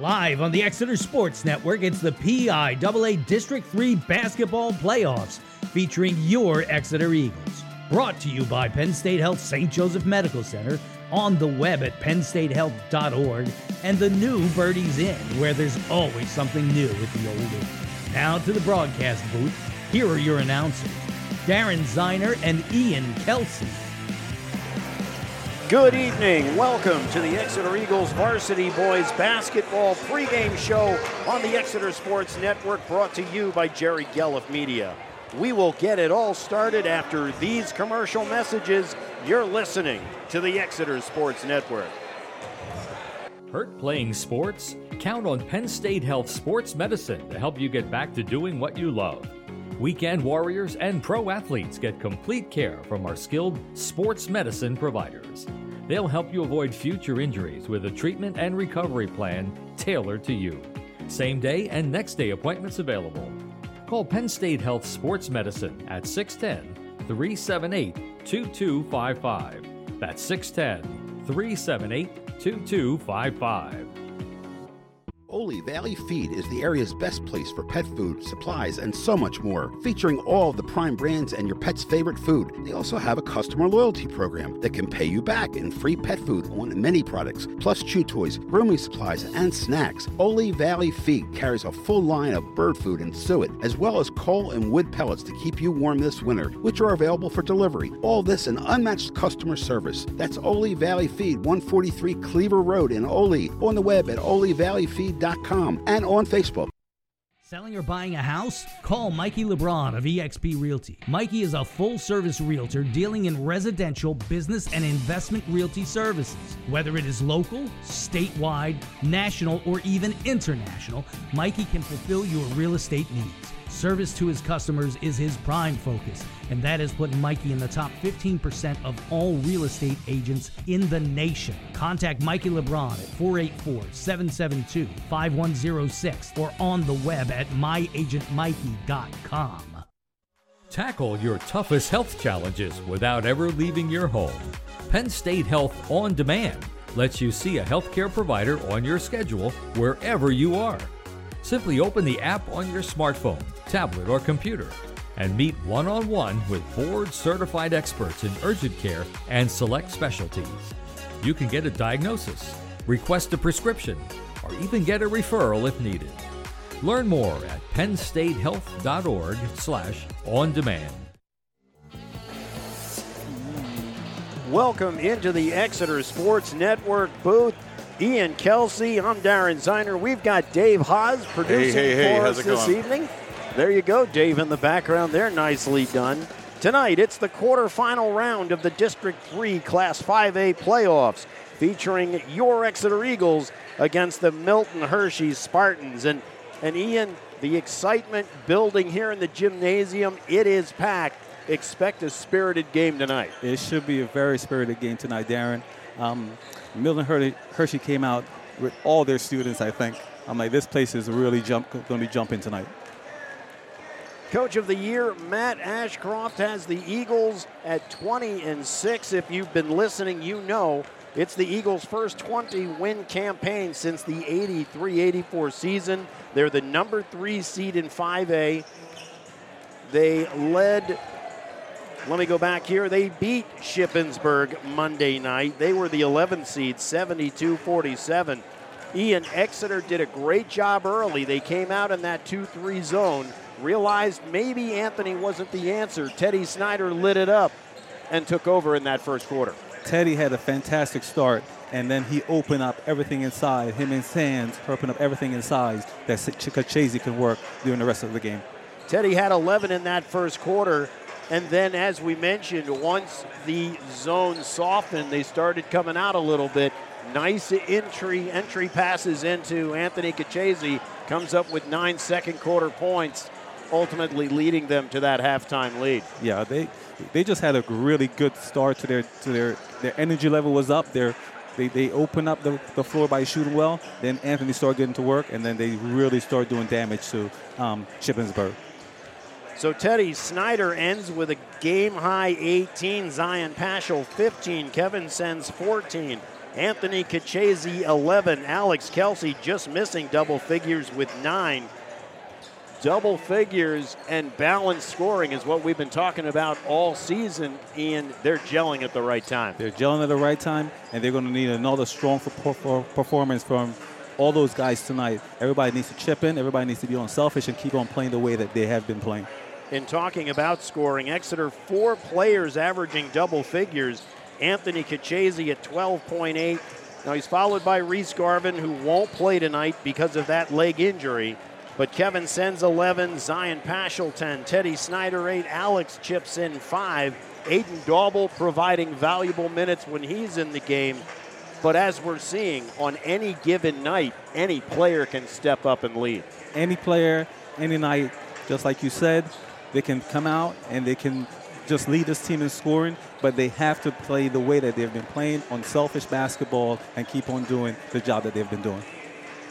Live on the Exeter Sports Network, it's the PIAA District 3 Basketball Playoffs featuring your Exeter Eagles. Brought to you by Penn State Health St. Joseph Medical Center, on the web at pennstatehealth.org, and the new Birdies Inn, where there's always something new at the old. Now to the broadcast booth. Here are your announcers Darren Ziner and Ian Kelsey. Good evening. Welcome to the Exeter Eagles Varsity Boys Basketball pregame show on the Exeter Sports Network, brought to you by Jerry Gelliff Media. We will get it all started after these commercial messages. You're listening to the Exeter Sports Network. Hurt playing sports? Count on Penn State Health Sports Medicine to help you get back to doing what you love. Weekend warriors and pro athletes get complete care from our skilled sports medicine providers. They'll help you avoid future injuries with a treatment and recovery plan tailored to you. Same day and next day appointments available. Call Penn State Health Sports Medicine at 610 378 2255. That's 610 378 2255. Oley Valley Feed is the area's best place for pet food, supplies, and so much more, featuring all of the prime brands and your pet's favorite food. They also have a customer loyalty program that can pay you back in free pet food on many products, plus chew toys, grooming supplies, and snacks. Oley Valley Feed carries a full line of bird food and suet, as well as coal and wood pellets to keep you warm this winter, which are available for delivery. All this in unmatched customer service. That's Oley Valley Feed, 143 Cleaver Road in Oley, on the web at oleyvalleyfeed.com and on Facebook. Selling or buying a house? Call Mikey LeBron of eXp Realty. Mikey is a full service realtor dealing in residential, business, and investment realty services. Whether it is local, statewide, national, or even international, Mikey can fulfill your real estate needs. Service to his customers is his prime focus, and that has put Mikey in the top 15% of all real estate agents in the nation. Contact Mikey LeBron at 484 772 5106 or on the web at myagentmikey.com. Tackle your toughest health challenges without ever leaving your home. Penn State Health On Demand lets you see a healthcare provider on your schedule wherever you are. Simply open the app on your smartphone, tablet, or computer and meet one on one with board certified experts in urgent care and select specialties. You can get a diagnosis, request a prescription, or even get a referral if needed. Learn more at pennstatehealth.org slash on demand. Welcome into the Exeter Sports Network booth. Ian Kelsey, I'm Darren Ziner. We've got Dave Haas producing hey, hey, for us this going? evening. There you go, Dave, in the background there. Nicely done. Tonight, it's the quarterfinal round of the District 3 Class 5A playoffs featuring your Exeter Eagles against the Milton Hershey Spartans. And, and Ian, the excitement building here in the gymnasium. It is packed. Expect a spirited game tonight. It should be a very spirited game tonight, Darren. Um, Milton Hershey, came out with all their students, I think. I'm like, this place is really jump, going to be jumping tonight. Coach of the Year, Matt Ashcroft, has the Eagles at 20 and 6. If you've been listening, you know it's the Eagles' first 20 win campaign since the 83 84 season. They're the number three seed in 5A. They led, let me go back here. They beat Shippensburg Monday night. They were the 11th seed, 72 47. Ian Exeter did a great job early. They came out in that 2 3 zone, realized maybe Anthony wasn't the answer. Teddy Snyder lit it up and took over in that first quarter. Teddy had a fantastic start, and then he opened up everything inside. Him and Saenz opened up everything inside that Chikachese can work during the rest of the game. Teddy had 11 in that first quarter. And then, as we mentioned, once the zone softened, they started coming out a little bit. Nice entry entry passes into Anthony Cachese. Comes up with nine second quarter points, ultimately leading them to that halftime lead. Yeah, they they just had a really good start to their to their their energy level was up. Their they, they opened up the, the floor by shooting well. Then Anthony started getting to work, and then they really started doing damage to um. So Teddy Snyder ends with a game high 18. Zion Paschal 15. Kevin Saenz 14. Anthony Kachese 11. Alex Kelsey just missing double figures with nine. Double figures and balanced scoring is what we've been talking about all season, and they're gelling at the right time. They're gelling at the right time, and they're going to need another strong performance from all those guys tonight. Everybody needs to chip in. Everybody needs to be unselfish and keep on playing the way that they have been playing. In talking about scoring, Exeter four players averaging double figures. Anthony Kachese at 12.8. Now he's followed by Reese Garvin, who won't play tonight because of that leg injury. But Kevin Saenz 11, Zion Paschal 10, Teddy Snyder 8, Alex chips in 5, Aiden Dauble providing valuable minutes when he's in the game. But as we're seeing, on any given night, any player can step up and lead. Any player, any night, just like you said, they can come out and they can just lead this team in scoring, but they have to play the way that they've been playing unselfish basketball and keep on doing the job that they've been doing.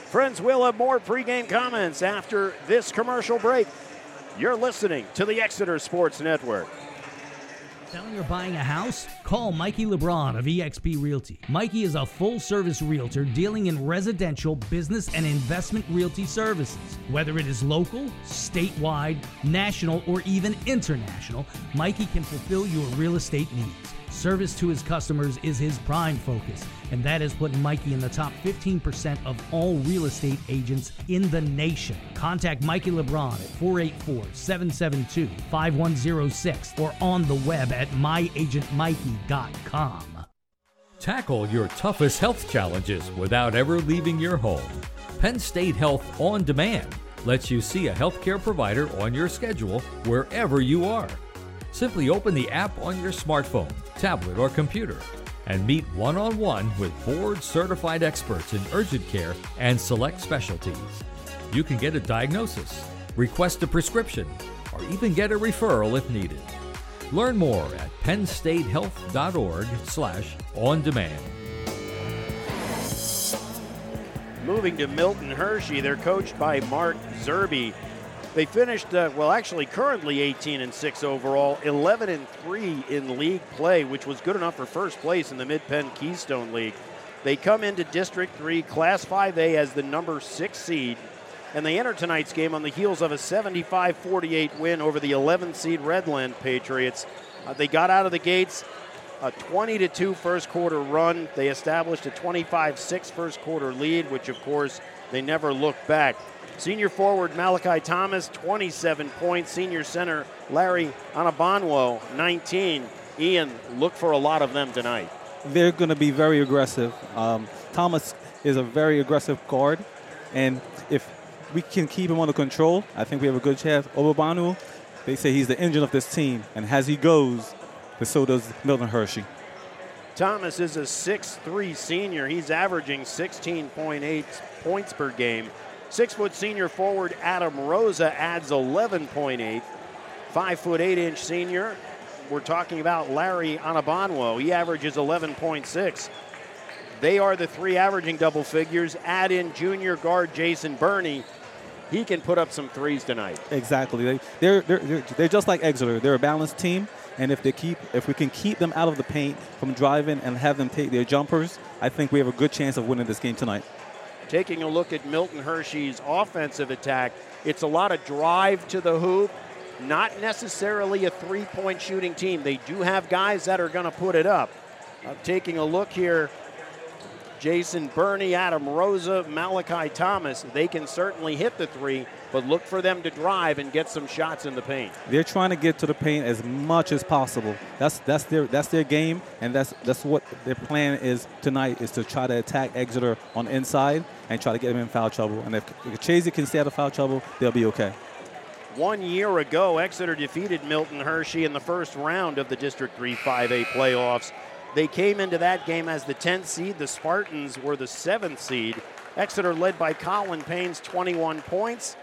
Friends, we'll have more pregame comments after this commercial break. You're listening to the Exeter Sports Network. Selling or buying a house? Call Mikey LeBron of eXp Realty. Mikey is a full service realtor dealing in residential, business, and investment realty services. Whether it is local, statewide, national, or even international, Mikey can fulfill your real estate needs. Service to his customers is his prime focus, and that is putting Mikey in the top 15% of all real estate agents in the nation. Contact Mikey LeBron at 484 772 5106 or on the web at myagentmikey.com. Tackle your toughest health challenges without ever leaving your home. Penn State Health On Demand lets you see a healthcare provider on your schedule wherever you are. Simply open the app on your smartphone, tablet, or computer and meet one on one with board certified experts in urgent care and select specialties. You can get a diagnosis, request a prescription, or even get a referral if needed. Learn more at pennstatehealth.org slash on demand. Moving to Milton Hershey, they're coached by Mark Zerby. They finished, uh, well, actually, currently 18 and 6 overall, 11 and 3 in league play, which was good enough for first place in the Mid Penn Keystone League. They come into District 3, Class 5A, as the number six seed, and they enter tonight's game on the heels of a 75 48 win over the 11 seed Redland Patriots. Uh, they got out of the gates a 20 2 first quarter run. They established a 25 6 first quarter lead, which, of course, they never looked back. Senior forward Malachi Thomas, 27 points. Senior center Larry Anabanwo, 19. Ian, look for a lot of them tonight. They're going to be very aggressive. Um, Thomas is a very aggressive guard, and if we can keep him under control, I think we have a good chance. Obabanu, they say he's the engine of this team, and as he goes, so does Milton Hershey. Thomas is a six-three senior. He's averaging 16.8 points per game. Six foot senior forward Adam Rosa adds 11.8. Five foot eight inch senior, we're talking about Larry Anabanwo. He averages 11.6. They are the three averaging double figures. Add in junior guard Jason Burney. He can put up some threes tonight. Exactly. They, they're, they're, they're just like Exeter. They're a balanced team. And if they keep, if we can keep them out of the paint from driving and have them take their jumpers, I think we have a good chance of winning this game tonight. Taking a look at Milton Hershey's offensive attack, it's a lot of drive to the hoop, not necessarily a three point shooting team. They do have guys that are going to put it up. Uh, taking a look here, Jason Burney, Adam Rosa, Malachi Thomas, they can certainly hit the three, but look for them to drive and get some shots in the paint. They're trying to get to the paint as much as possible. That's that's their that's their game, and that's that's what their plan is tonight is to try to attack Exeter on inside and try to get them in foul trouble. And if, if Chazy can stay out of foul trouble, they'll be okay. One year ago, Exeter defeated Milton Hershey in the first round of the District 3 5A playoffs. They came into that game as the 10th seed. The Spartans were the 7th seed. Exeter led by Colin Payne's 21 points.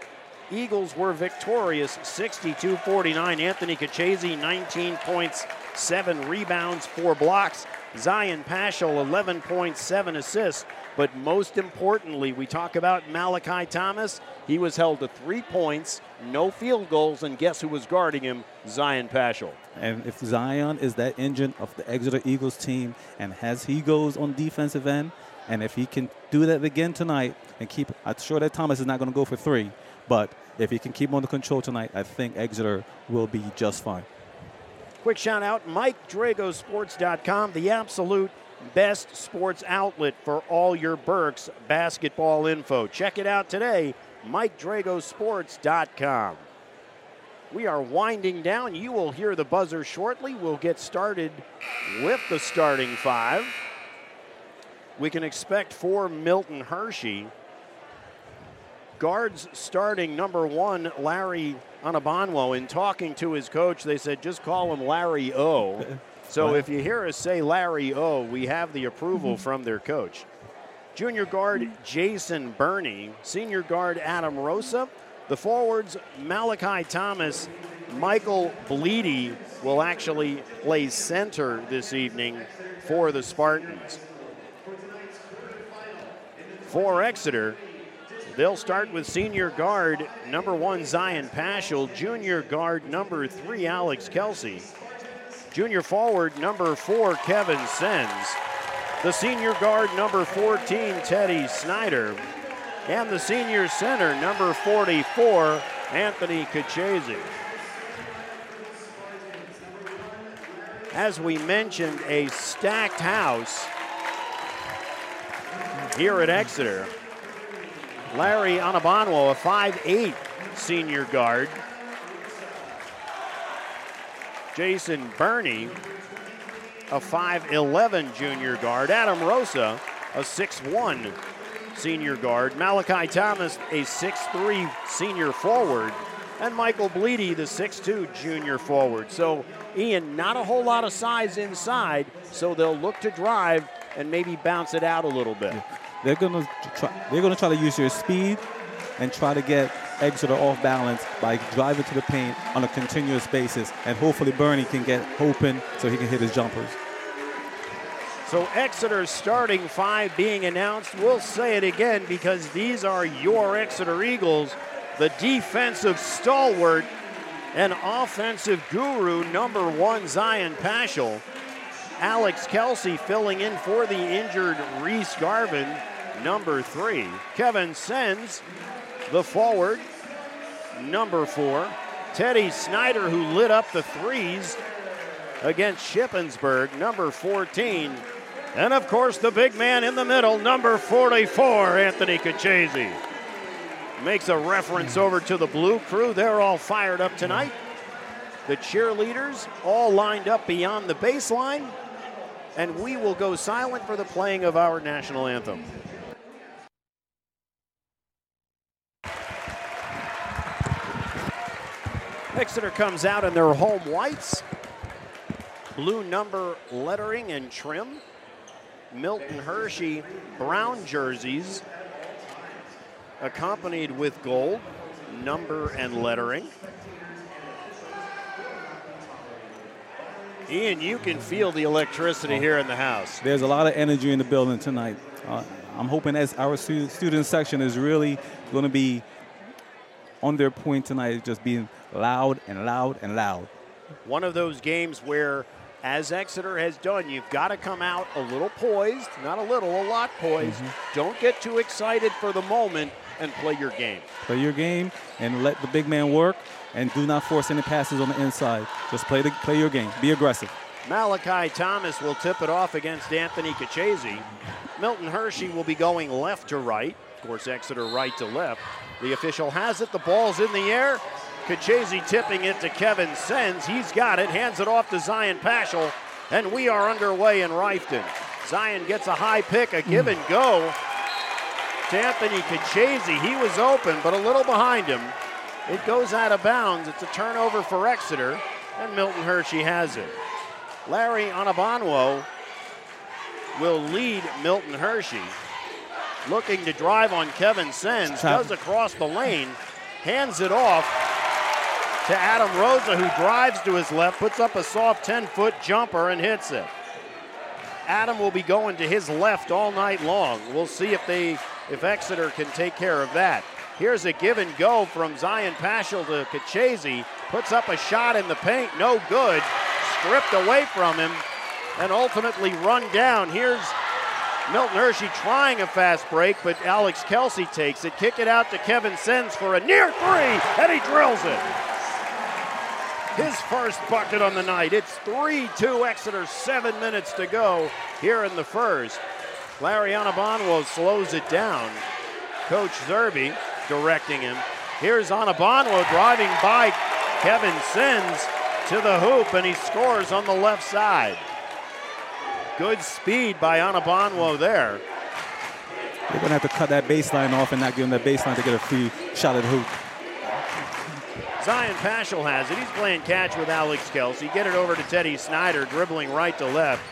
Eagles were victorious 62 49. Anthony Kachese, 19 points, 7 rebounds, 4 blocks. Zion Paschal, 11 points, 7 assists. But most importantly, we talk about Malachi Thomas. He was held to three points, no field goals, and guess who was guarding him? Zion Paschal. And if Zion is that engine of the Exeter Eagles team, and as he goes on defensive end, and if he can do that again tonight and keep, I'm sure that Thomas is not going to go for three, but if he can keep him under control tonight, I think Exeter will be just fine. Quick shout out, MikeDragosports.com, the absolute best sports outlet for all your Berks basketball info. Check it out today, MikeDragosports.com. We are winding down. You will hear the buzzer shortly. We'll get started with the starting five. We can expect for Milton Hershey. Guards starting number one, Larry Anabanwo. In talking to his coach, they said just call him Larry O. So if you hear us say Larry O, we have the approval from their coach. Junior guard Jason Burney, senior guard Adam Rosa, the forwards Malachi Thomas, Michael Bleedy will actually play center this evening for the Spartans. For Exeter, they'll start with senior guard number one Zion Paschal, junior guard number three Alex Kelsey, junior forward number four Kevin Saenz, the senior guard number 14 Teddy Snyder, and the senior center number 44 Anthony Kachese. As we mentioned, a stacked house here at Exeter. Larry Anabanwo, a 5'8 senior guard. Jason Burney, a 5'11 junior guard. Adam Rosa, a 6'1 senior guard. Malachi Thomas, a 6'3 senior forward. And Michael Bleedy, the 6'2 junior forward. So, Ian, not a whole lot of size inside, so they'll look to drive and maybe bounce it out a little bit. They're gonna try. They're gonna try to use their speed and try to get Exeter off balance by driving to the paint on a continuous basis, and hopefully Burney can get open so he can hit his jumpers. So Exeter's starting five being announced. We'll say it again because these are your Exeter Eagles. The defensive stalwart and offensive guru, number one, Zion Paschal. Alex Kelsey filling in for the injured Reese Garvin, number three. Kevin Saenz, the forward, number four. Teddy Snyder, who lit up the threes against Shippensburg, number 14. And of course, the big man in the middle, number 44, Anthony Kachese. Makes a reference over to the blue crew. They're all fired up tonight. The cheerleaders all lined up beyond the baseline. And we will go silent for the playing of our national anthem. Exeter comes out in their home whites, blue number lettering and trim. Milton Hershey brown jerseys, accompanied with gold number and lettering. Ian, you can feel the electricity here in the house. There's a lot of energy in the building tonight. Uh, I'm hoping as our stu- student section is really going to be on their point tonight, just being loud and loud and loud. One of those games where, as Exeter has done, you've got to come out a little poised, not a little, a lot poised. Mm-hmm. Don't get too excited for the moment and play your game. Play your game and let the big man work, and do not force any passes on the inside. Just play the play your game. Be aggressive. Malachi Thomas will tip it off against Anthony Kachese. Milton Hershey will be going left to right. Of course, Exeter right to left. The official has it. The ball's in the air. Kachese tipping it to Kevin Saenz. He's got it. Hands it off to Zion Paschal. And we are underway in Reiffton. Zion gets a high pick, a give and go to Anthony Kachese. He was open, but a little behind him. It goes out of bounds. It's a turnover for Exeter, and Milton Hershey has it. Larry Anabanwo will lead Milton Hershey. Looking to drive on Kevin Saenz, does across the lane, hands it off to Adam Rosa, who drives to his left, puts up a soft 10 foot jumper, and hits it. Adam will be going to his left all night long. We'll see if they if Exeter can take care of that. Here's a give and go from Zion Paschal to Kachese. Puts up a shot in the paint, no good. Stripped away from him and ultimately run down. Here's Milton Hershey trying a fast break, but Alex Kelsey takes it. Kick it out to Kevin Saenz for a near three, and he drills it. His first bucket on the night. It's 3 2 Exeter, seven minutes to go here in the first. Larry Onabanwo slows it down. Coach Zerby directing him. Here's Onabanwo driving by Kevin Saenz to the hoop, and he scores on the left side. Good speed by Onabanwo there. They're going to have to cut that baseline off and not give him that baseline to get a free shot at the hoop. Zion Paschal has it. He's playing catch with Alex Kelsey. Get it over to Teddy Snyder, dribbling right to left.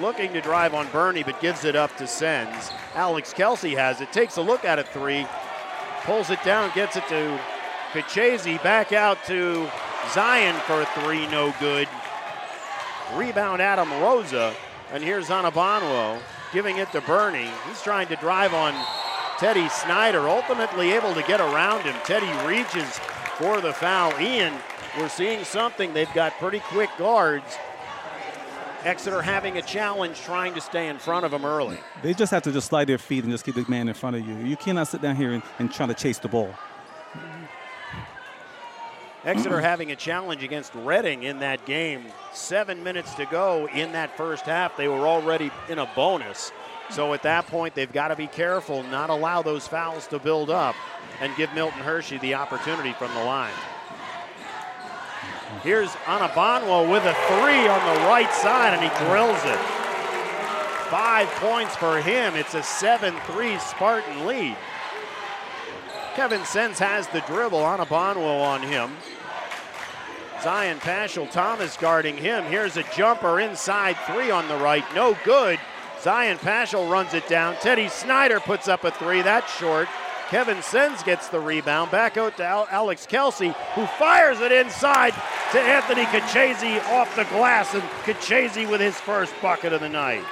Looking to drive on Burney, but gives it up to Saenz. Alex Kelsey has it. Takes a look at a three. Pulls it down, gets it to Kachese. Back out to Zion for a three, no good. Rebound Adam Rosa. And here's Onabanwo giving it to Burney. He's trying to drive on Teddy Snyder, ultimately able to get around him. Teddy reaches for the foul. Ian, we're seeing something. They've got pretty quick guards. Exeter having a challenge trying to stay in front of them early. They just have to just slide their feet and just keep the man in front of you. You cannot sit down here and, and try to chase the ball. Exeter having a challenge against Reading in that game. Seven minutes to go in that first half. They were already in a bonus. So at that point, they've got to be careful, not allow those fouls to build up, and give Milton Hershey the opportunity from the line. Here's Onabanwo with a three on the right side, and he drills it. Five points for him. It's a 7 3 Spartan lead. Kevin Saenz has the dribble. Onabanwo on him. Zion Paschal Thomas guarding him. Here's a jumper inside three on the right. No good. Zion Paschal runs it down. Teddy Snyder puts up a three. That's short. Kevin Saenz gets the rebound. Back out to Alex Kelsey, who fires it inside to Anthony Kachese off the glass, and Kachese with his first bucket of the night.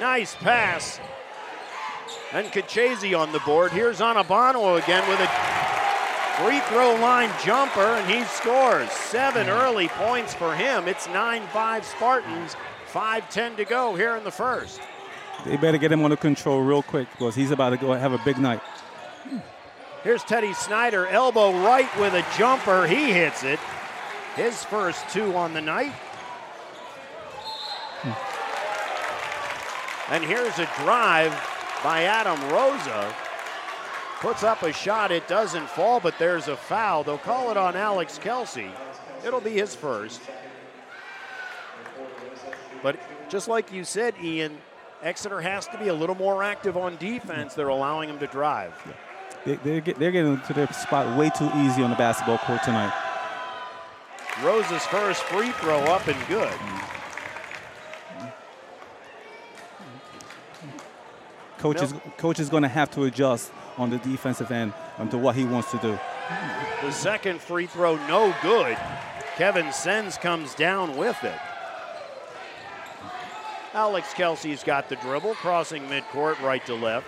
Nice pass. And Kachese on the board. Here's Onabanwo again with a free throw line jumper, and he scores. Seven mm. early points for him. It's 9 5 Spartans. 5-10 to go here in the first. They better get him under control real quick because he's about to go have a big night. Here's Teddy Snyder, elbow right with a jumper. He hits it. His first two on the night. And here's a drive by Adam Rosa. Puts up a shot. It doesn't fall, but there's a foul. They'll call it on Alex Kelsey. It'll be his first. But just like you said, Ian, Exeter has to be a little more active on defense. They're allowing them to drive. They, they're, get, they're getting to their spot way too easy on the basketball court tonight. Rose's first free throw up and good. Coach is, coach is going to have to adjust on the defensive end to what he wants to do. The second free throw, no good. Kevin Saenz comes down with it. Alex Kelsey's got the dribble, crossing midcourt right to left.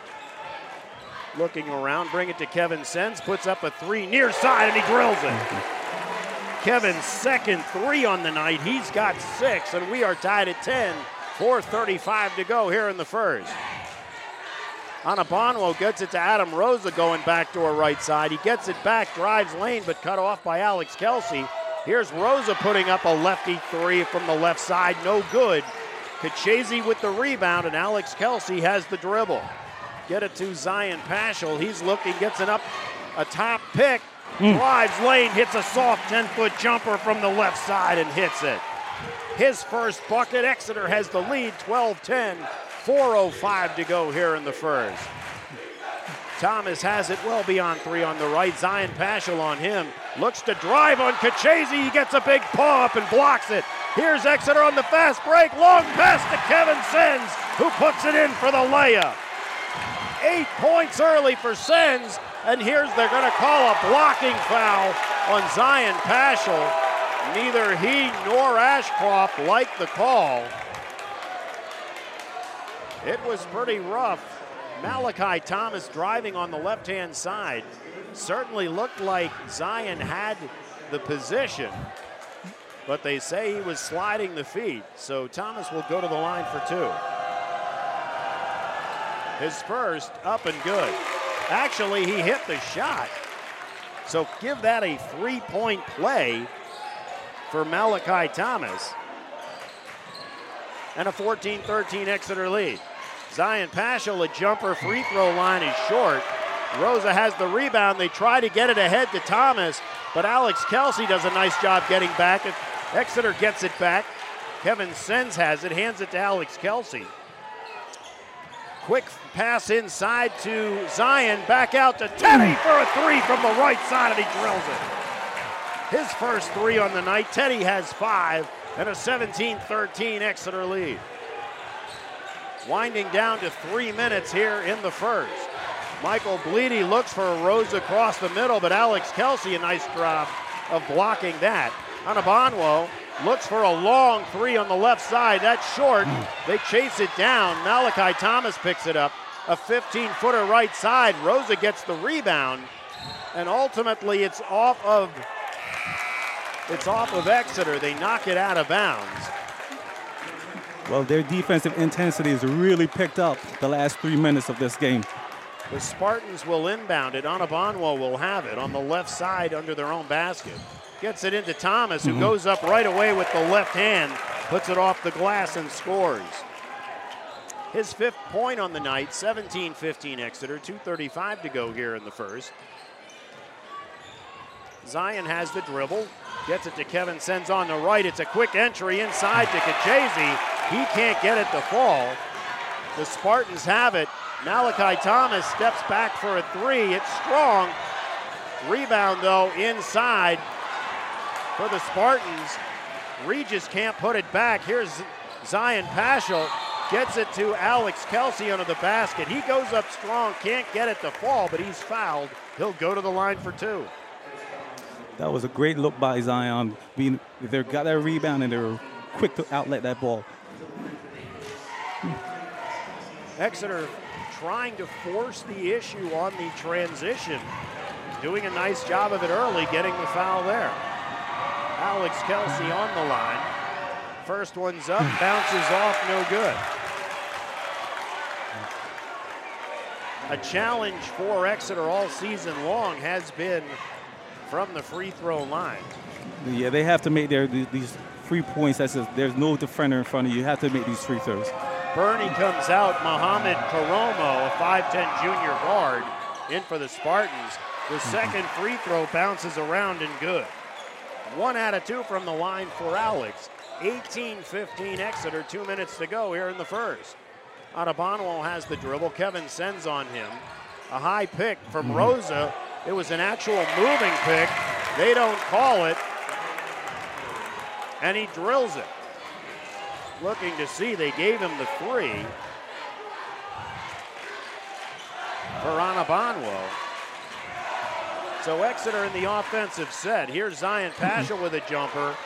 Looking around, bring it to Kevin Saenz, puts up a three near side, and he drills it. Kevin's second three on the night. He's got six, and we are tied at 10. 4.35 to go here in the first. Onabanwo gets it to Adam Rosa going back to her right side. He gets it back, drives lane, but cut off by Alex Kelsey. Here's Rosa putting up a lefty three from the left side, no good. Kachese with the rebound, and Alex Kelsey has the dribble. Get it to Zion Paschal. He's looking, gets it up, a top pick, mm. drives lane, hits a soft 10 foot jumper from the left side and hits it. His first bucket. Exeter has the lead 12 10. 4.05 to go here in the first. Thomas has it well beyond three on the right. Zion Paschal on him. Looks to drive on Kachese. He gets a big paw up and blocks it. Here's Exeter on the fast break. Long pass to Kevin Saenz, who puts it in for the layup. Eight points early for Saenz. And here's they're going to call a blocking foul on Zion Paschal. Neither he nor Ashcroft like the call. It was pretty rough. Malachi Thomas driving on the left hand side. Certainly looked like Zion had the position, but they say he was sliding the feet. So Thomas will go to the line for two. His first up and good. Actually, he hit the shot. So give that a three point play for Malachi Thomas. And a 14 13 Exeter lead. Zion Paschal, a jumper free throw line is short. Rosa has the rebound. They try to get it ahead to Thomas, but Alex Kelsey does a nice job getting back. Exeter gets it back. Kevin Saenz has it, hands it to Alex Kelsey. Quick pass inside to Zion, back out to Teddy for a three from the right side, and he drills it. His first three on the night. Teddy has five, and a 17 13 Exeter lead. Winding down to three minutes here in the first. Michael Bleedy looks for a rose across the middle, but Alex Kelsey, a nice drop of blocking that. Anabonwo looks for a long three on the left side. That's short. They chase it down. Malachi Thomas picks it up. A 15 footer right side. Rosa gets the rebound. And ultimately it's off of it's off of Exeter. They knock it out of bounds. Well, their defensive intensity has really picked up the last three minutes of this game. The Spartans will inbound it. Anabonwo will have it on the left side under their own basket. Gets it into Thomas, who mm-hmm. goes up right away with the left hand, puts it off the glass and scores. His fifth point on the night, 17 15 Exeter, 2.35 to go here in the first. Zion has the dribble, gets it to Kevin Saenz on the right. It's a quick entry inside to Kachezi. He can't get it to fall. The Spartans have it. Malachi Thomas steps back for a three. It's strong. Rebound, though, inside for the Spartans. Regis can't put it back. Here's Zion Paschal. Gets it to Alex Kelsey under the basket. He goes up strong, can't get it to fall, but he's fouled. He'll go to the line for two. That was a great look by Zion. Being they got that rebound and they were quick to outlet that ball. Exeter trying to force the issue on the transition. Doing a nice job of it early, getting the foul there. Alex Kelsey on the line. First one's up, bounces off, no good. A challenge for Exeter all season long has been from the free throw line. Yeah, they have to make their these free points. That's just, there's no defender in front of you. You have to make these free throws. Burney comes out. Mohamed Karomo, a 5'10 junior guard, in for the Spartans. The mm-hmm. second free throw bounces around and good. One out of two from the line for Alex. 18-15 Exeter, two minutes to go here in the first. Anabonwo has the dribble. Kevin Saenz on him. A high pick from mm-hmm. Rosa. It was an actual moving pick. They don't call it. And he drills it looking to see. They gave him the three for Anabonwo. So Exeter in the offensive set. Here's Zion Paschal with a jumper.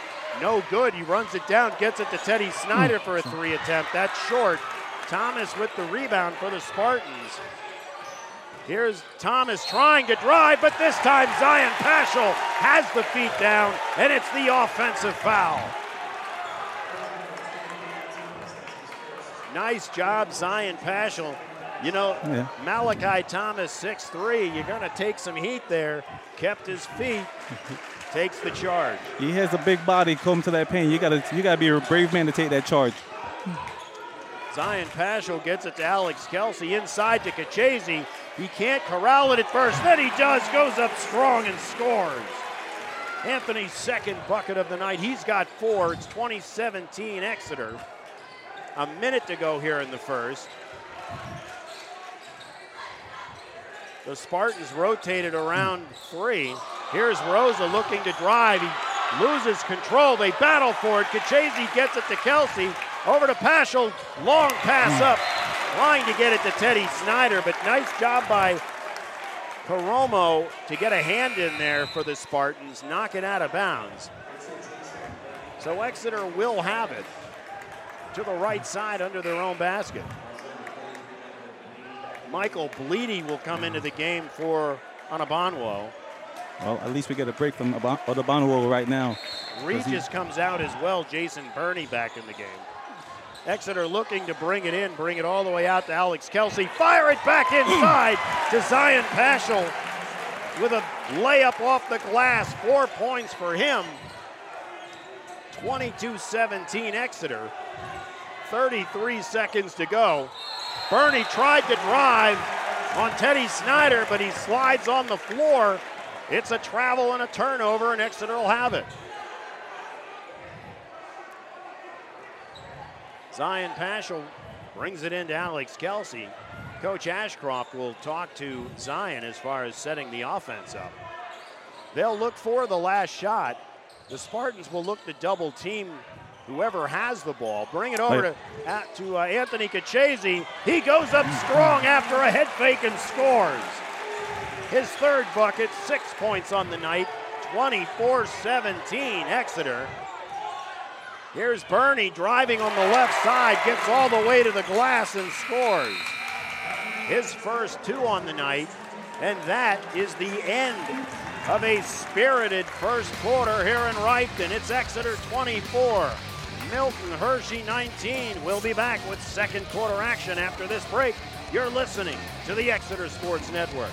No good. He runs it down, gets it to Teddy Snyder for a three attempt. That's short. Thomas with the rebound for the Spartans. Here's Thomas trying to drive, but this time Zion Paschal has the feet down, and it's the offensive foul. Nice job, Zion Paschal. You know, yeah. Malachi Thomas, 6'3", you're going to take some heat there. Kept his feet, takes the charge. He has a big body come to that paint. You got to you got to be a brave man to take that charge. Zion Paschal gets it to Alex Kelsey inside to Kachezi. He can't corral it at first. Then he does, goes up strong and scores. Anthony's second bucket of the night. He's got four. It's 2017 Exeter. A minute to go here in the first. The Spartans rotated around three. Here's Rosa looking to drive. He loses control. They battle for it. Kachezi gets it to Kelsey. Over to Paschal. Long pass up. Trying to get it to Teddy Snyder, but nice job by Karomo to get a hand in there for the Spartans. Knock it out of bounds. So Exeter will have it to the right side under their own basket. Michael Bleedy will come into the game for Onabanwo. Well, at least we get a break from Onabanwo right now. Regis comes out as well. Jason Burney back in the game. Exeter looking to bring it in, bring it all the way out to Alex Kelsey. Fire it back hmm. inside to Zion Paschal with a layup off the glass. Four points for him. 22 17 Exeter. 33 seconds to go. Burney tried to drive on Teddy Snyder, but he slides on the floor. It's a travel and a turnover, and Exeter will have it. Zion Paschal brings it into Alex Kelsey. Coach Ashcroft will talk to Zion as far as setting the offense up. They'll look for the last shot. The Spartans will look to double team whoever has the ball. Bring it over to, uh, to uh, Anthony Kachese. He goes up strong after a head fake and scores. His third bucket, six points on the night, 24 17 Exeter. Here's Burney driving on the left side, gets all the way to the glass and scores. His first two on the night, and that is the end of a spirited first quarter here in Reiffton. It's Exeter 24, Milton Hershey 19. We'll be back with second quarter action after this break. You're listening to the Exeter Sports Network.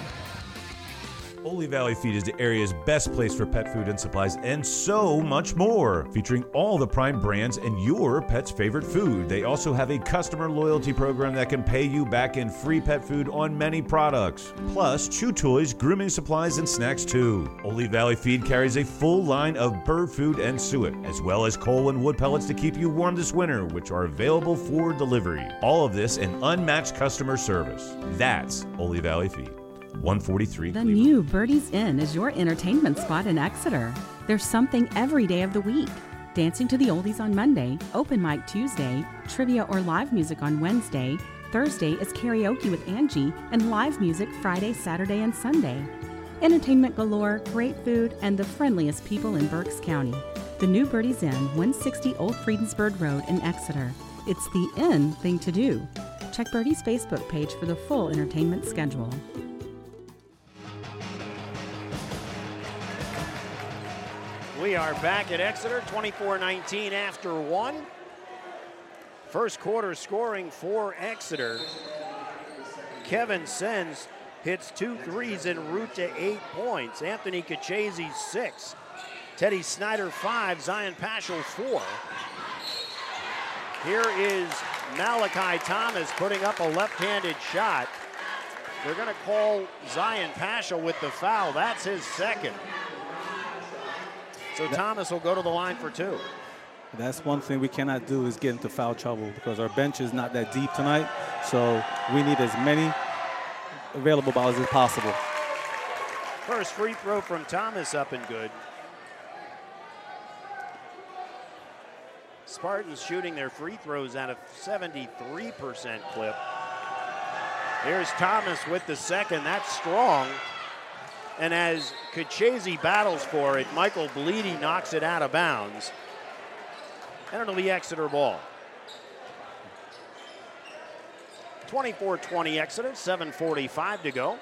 Oley Valley Feed is the area's best place for pet food and supplies and so much more, featuring all the prime brands and your pet's favorite food. They also have a customer loyalty program that can pay you back in free pet food on many products, plus chew toys, grooming supplies, and snacks too. Oley Valley Feed carries a full line of bird food and suet, as well as coal and wood pellets to keep you warm this winter, which are available for delivery. All of this and unmatched customer service. That's Ole Valley Feed. 143. The Cleveland. new Birdie's Inn is your entertainment spot in Exeter. There's something every day of the week. Dancing to the Oldies on Monday, open mic Tuesday, trivia or live music on Wednesday. Thursday is karaoke with Angie, and live music Friday, Saturday, and Sunday. Entertainment galore, great food, and the friendliest people in Berks County. The new Birdie's Inn, 160 Old Friedensburg Road in Exeter. It's the in thing to do. Check Birdie's Facebook page for the full entertainment schedule. We are back at Exeter, 24 19 after one. First quarter scoring for Exeter. Kevin Saenz hits two threes en route to eight points. Anthony Kachese, six. Teddy Snyder, five. Zion Paschal, four. Here is Malachi Thomas putting up a left handed shot. They're going to call Zion Paschal with the foul. That's his second. So Thomas will go to the line for two. That's one thing we cannot do is get into foul trouble because our bench is not that deep tonight. So we need as many available balls as possible. First free throw from Thomas up and good. Spartans shooting their free throws at a 73% clip. Here's Thomas with the second. That's strong. And as Kachese battles for it, Michael Bleedy knocks it out of bounds. And it'll be Exeter ball. 24-20 Exeter, 7.45 to go.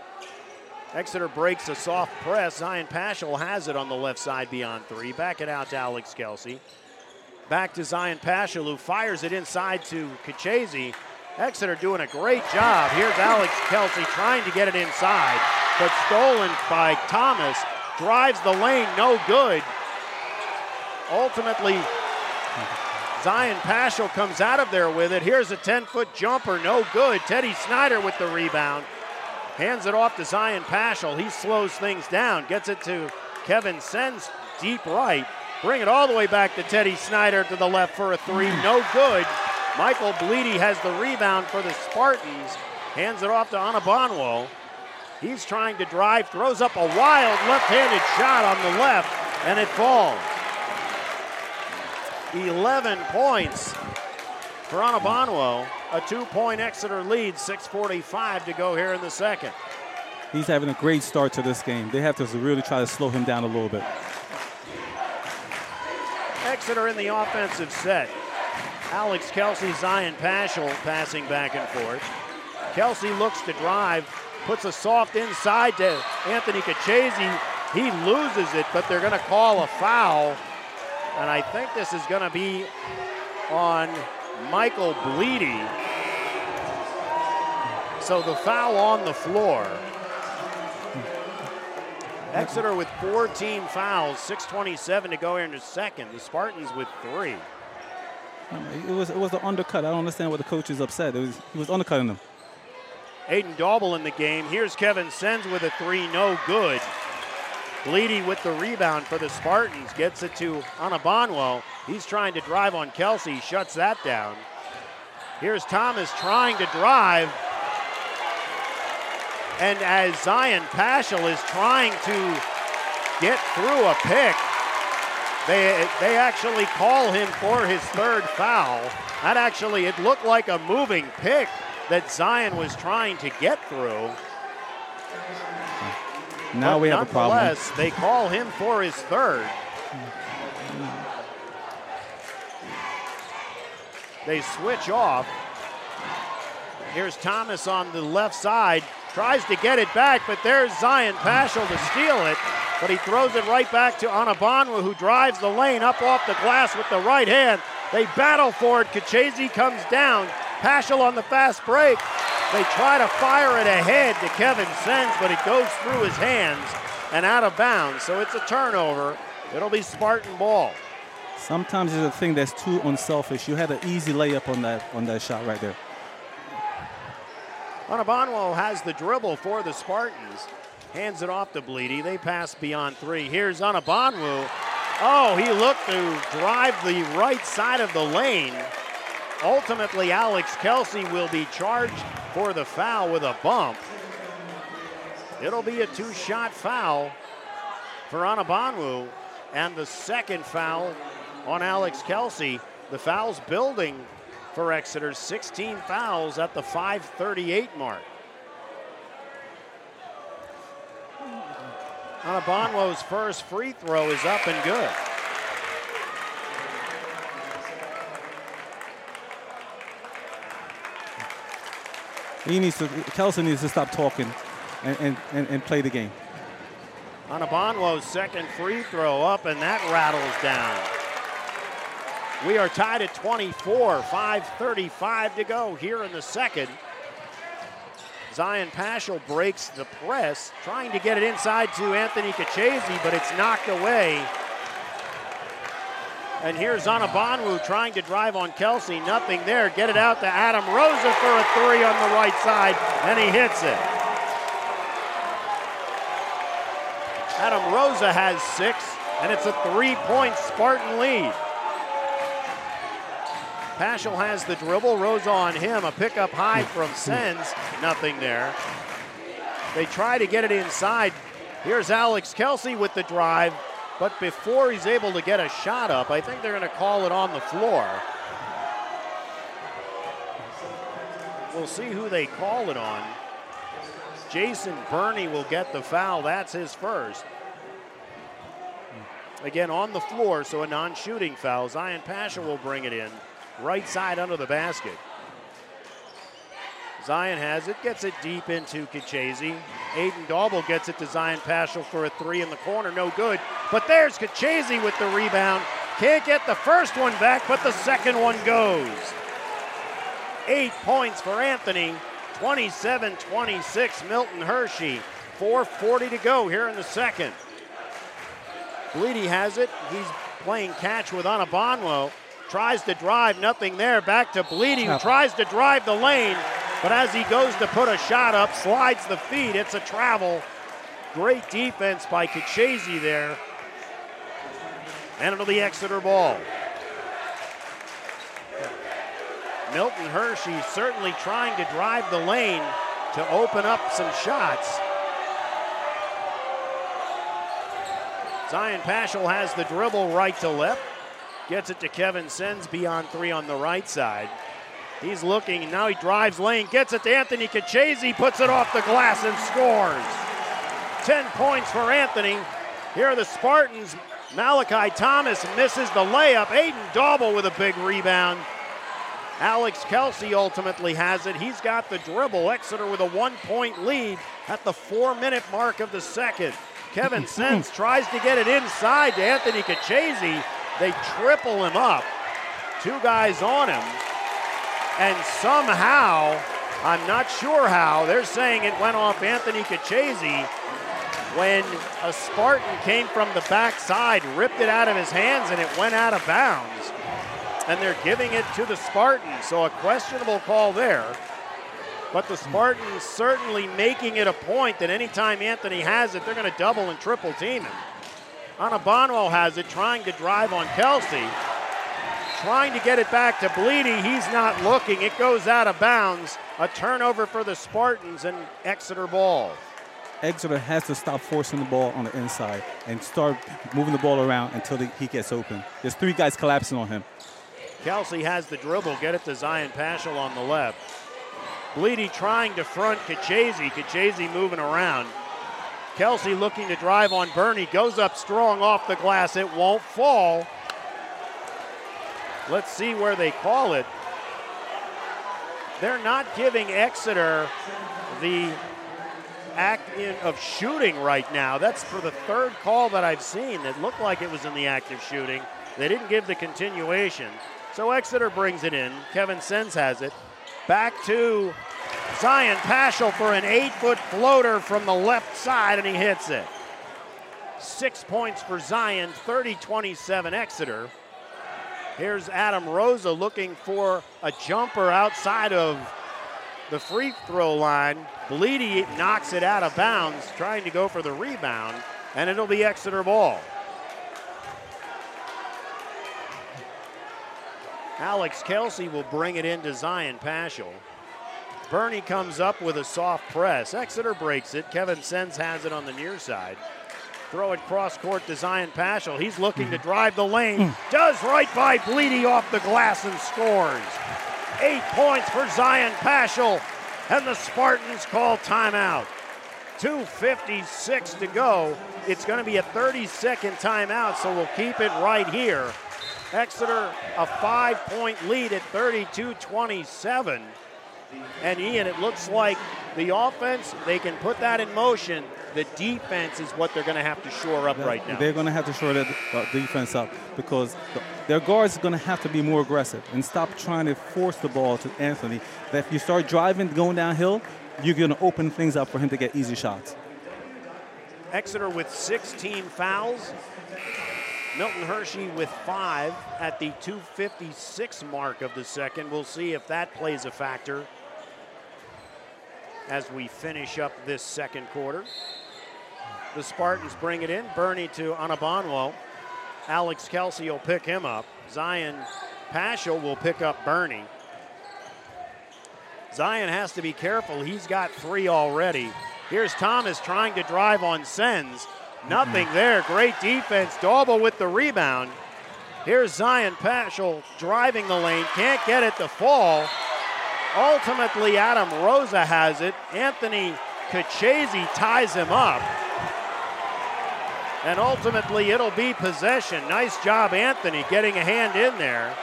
Exeter breaks a soft press. Zion Paschal has it on the left side beyond three. Back it out to Alex Kelsey. Back to Zion Paschal, who fires it inside to Kachese. Exeter doing a great job. Here's Alex Kelsey trying to get it inside, but stolen by Thomas. Drives the lane, no good. Ultimately, Zion Paschal comes out of there with it. Here's a 10 foot jumper, no good. Teddy Snyder with the rebound. Hands it off to Zion Paschal. He slows things down, gets it to Kevin Saenz deep right. Bring it all the way back to Teddy Snyder to the left for a three, no good. Michael Bleedy has the rebound for the Spartans. Hands it off to Onabanwo. He's trying to drive, throws up a wild left handed shot on the left, and it falls. 11 points for Onabanwo. A two point Exeter lead, 6.45 to go here in the second. He's having a great start to this game. They have to really try to slow him down a little bit. Exeter in the offensive set. Alex Kelsey, Zion Paschal passing back and forth. Kelsey looks to drive, puts a soft inside to Anthony Kachese. He loses it, but they're going to call a foul. And I think this is going to be on Michael Bleedy. So the foul on the floor. Exeter with four team fouls, 6.27 to go here in the second. The Spartans with three. It was it was an undercut. I don't understand what the coach is upset. It was he was undercutting them. Aiden Dauble in the game. Here's Kevin Saenz with a three, no good. Bleedy with the rebound for the Spartans. Gets it to Anabonwo. He's trying to drive on Kelsey, shuts that down. Here's Thomas trying to drive. And as Zion Paschal is trying to get through a pick, they, they actually call him for his third foul. That actually, it looked like a moving pick that Zion was trying to get through. Now But we have a problem. Nonetheless, they call him for his third. They switch off. Here's Thomas on the left side. Tries to get it back, but there's Zion Paschal to steal it. But he throws it right back to Anabanwa, who drives the lane up off the glass with the right hand. They battle for it. Kachese comes down. Paschal on the fast break. They try to fire it ahead to Kevin Saenz, but it goes through his hands and out of bounds. So it's a turnover. It'll be Spartan ball. Sometimes it's a thing that's too unselfish. You had an easy layup on that on that shot right there. Anabanwo has the dribble for the Spartans. Hands it off to Bleedy. They pass beyond three. Here's Anabanwu. Oh, he looked to drive the right side of the lane. Ultimately, Alex Kelsey will be charged for the foul with a bump. It'll be a two shot foul for Anabanwu, and the second foul on Alex Kelsey. The foul's building for Exeter, 16 fouls at the 538 mark. Anabanwo's first free throw is up and good. He needs to. Kelson needs to stop talking, and and, and, play the game. Anabanwo's second free throw up, and that rattles down. We are tied at 24, 5.35 to go here in the second. Zion Paschal breaks the press, trying to get it inside to Anthony Kachese, but it's knocked away. And here's Anabanwu trying to drive on Kelsey. Nothing there. Get it out to Adam Rosa for a three on the right side, and he hits it. Adam Rosa has six, and it's a three-point Spartan lead. Paschal has the dribble. Rosa on him. A pickup high from Saenz. Nothing there. They try to get it inside. Here's Alex Kelsey with the drive. But before he's able to get a shot up, I think they're going to call it on the floor. We'll see who they call it on. Jason Burney will get the foul. That's his first. Again, on the floor, so a non shooting foul. Zion Paschal will bring it in. Right side under the basket. Zion has it, gets it deep into Kachese. Aiden Dauble gets it to Zion Paschal for a three in the corner, no good. But there's Kachese with the rebound. Can't get the first one back, but the second one goes. Eight points for Anthony, 27 26, Milton Hershey. 4.40 to go here in the second. Bleedy has it. He's playing catch with Anabanwo. Tries to drive, nothing there. Back to Bleedy, who tries to drive the lane. But as he goes to put a shot up, slides the feet. It's a travel. Great defense by Kachese there. And it'll be Exeter ball. Milton Hershey certainly trying to drive the lane to open up some shots. Zion Paschal has the dribble right to left. Gets it to Kevin Saenz beyond three on the right side. He's looking, and now he drives lane, gets it to Anthony Kachese, puts it off the glass and scores. 10 points for Anthony. Here are the Spartans. Malachi Thomas misses the layup. Aiden Dauble with a big rebound. Alex Kelsey ultimately has it. He's got the dribble. Exeter with a one point lead at the four minute mark of the second. Kevin Saenz tries to get it inside to Anthony Kachese. They triple him up. Two guys on him. And somehow, I'm not sure how, they're saying it went off Anthony Kachese when a Spartan came from the backside, ripped it out of his hands, and it went out of bounds and they're giving it to the Spartan, So a questionable call there. But the Spartans certainly making it a point that anytime Anthony has it, they're going to double and triple team him. Onabanwo has it, trying to drive on Kelsey. Trying to get it back to Bleedy. He's not looking. It goes out of bounds. A turnover for the Spartans and Exeter ball. Exeter has to stop forcing the ball on the inside and start moving the ball around until he gets open. There's three guys collapsing on him. Kelsey has the dribble, get it to Zion Paschal on the left. Bleedy trying to front Kachese. Kachese moving around. Kelsey looking to drive on Burney. Goes up strong off the glass. It won't fall. Let's see where they call it. They're not giving Exeter the act in, of shooting right now. That's for the third call that I've seen that looked like it was in the act of shooting. They didn't give the continuation. So Exeter brings it in. Kevin Saenz has it. Back to Zion Paschal for an eight foot floater from the left side, and he hits it. Six points for Zion, 30 27 Exeter. Here's Adam Rosa looking for a jumper outside of the free throw line. Bleedy knocks it out of bounds, trying to go for the rebound, and it'll be Exeter ball. Alex Kelsey will bring it into Zion Paschal. Burney comes up with a soft press. Exeter breaks it. Kevin Saenz has it on the near side. Throw it cross court to Zion Paschal. He's looking to drive the lane. Does right by Bleedy off the glass and scores. Eight points for Zion Paschal. And the Spartans call timeout. 2.56 to go. It's going to be a 30 second timeout, so we'll keep it right here. Exeter a five point lead at 32 27. And Ian, it looks like the offense, they can put that in motion. The defense is what they're going to have to shore up right now. They're going to have to shore the defense up because their guards are going to have to be more aggressive and stop trying to force the ball to Anthony. That if you start driving, going downhill, you're going to open things up for him to get easy shots. Exeter with 16 fouls. Milton Hershey with five at the 256 mark of the second. We'll see if that plays a factor as we finish up this second quarter. The Spartans bring it in. Burney to Onabanwo. Alex Kelsey will pick him up. Zion Paschal will pick up Burney. Zion has to be careful. He's got three already. Here's Thomas trying to drive on Saenz. Nothing mm-hmm. there. Great defense. Dalba with the rebound. Here's Zion Paschal driving the lane. Can't get it to fall. Ultimately, Adam Rosa has it. Anthony Kachese ties him up. And ultimately, it'll be possession. Nice job, Anthony, getting a hand in there.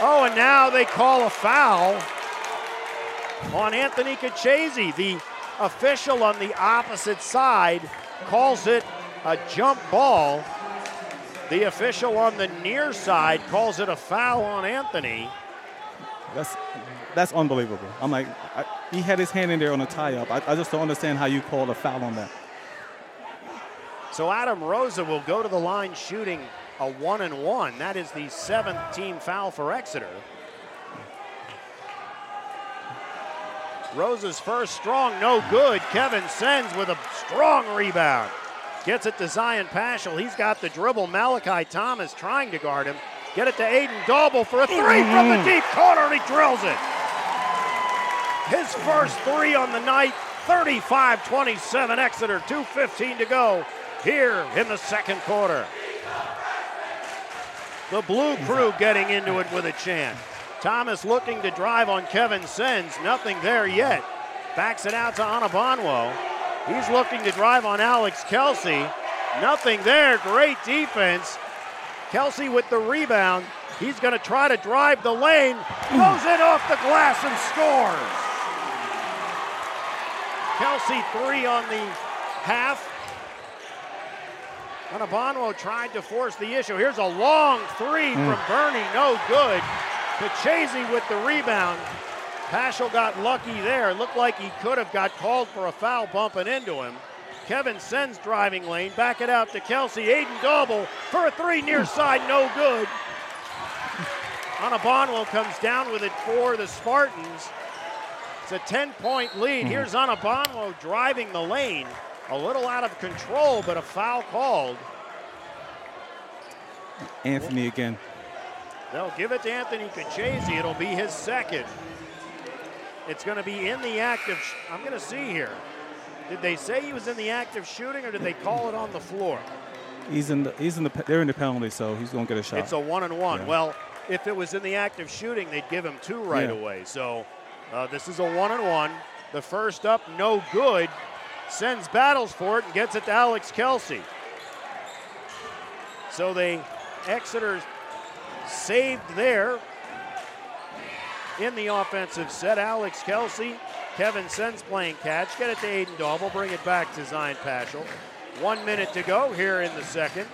Oh, and now they call a foul on Anthony Kachese. The official on the opposite side calls it a jump ball. The official on the near side calls it a foul on Anthony. That's that's unbelievable. I'm like, I, he had his hand in there on a tie up. I, I just don't understand how you called a foul on that. So Adam Rosa will go to the line shooting a one and one. That is the seventh team foul for Exeter. Rosa's first strong, no good. Kevin Saenz with a strong rebound. Gets it to Zion Paschal. He's got the dribble. Malachi Thomas trying to guard him. Get it to Aiden Dalble for a three from the mm-hmm. deep corner, and he drills it. His first three on the night, 35 27 Exeter, 2.15 to go here in the second quarter. The Blue Crew getting into it with a chance. Thomas looking to drive on Kevin Saenz. Nothing there yet. Backs it out to Onabanwo. He's looking to drive on Alex Kelsey. Nothing there. Great defense. Kelsey with the rebound. He's going to try to drive the lane, goes it off the glass and scores. Kelsey three on the half. Anabonwo tried to force the issue. Here's a long three hmm. from Burney, no good. Kachese with the rebound. Paschal got lucky there. Looked like he could have got called for a foul bumping into him. Kevin Saenz driving lane, back it out to Kelsey. Aiden Dauble for a three near hmm. side, no good. Anabonwo comes down with it for the Spartans. It's a 10 point lead. Mm-hmm. Here's Anabonwo driving the lane. A little out of control, but a foul called. Anthony again. They'll give it to Anthony Kachese. It'll be his second. It's going to be in the act of. I'm going to see here. Did they say he was in the act of shooting, or did they call it on the floor? He's in the he's in the they're in the penalty, so he's gonna get a shot. It's a one and one. Yeah. Well, if it was in the act of shooting, they'd give him two right Yeah. away. So uh, this is a one and one. The first up, no good. Saenz battles for it and gets it to Alex Kelsey. So they Exeter saved there in the offensive set. Alex Kelsey, Kevin Saenz playing catch. Get it to Aiden Dauble. Bring it back to Zion Paschal. One minute to go here in the second.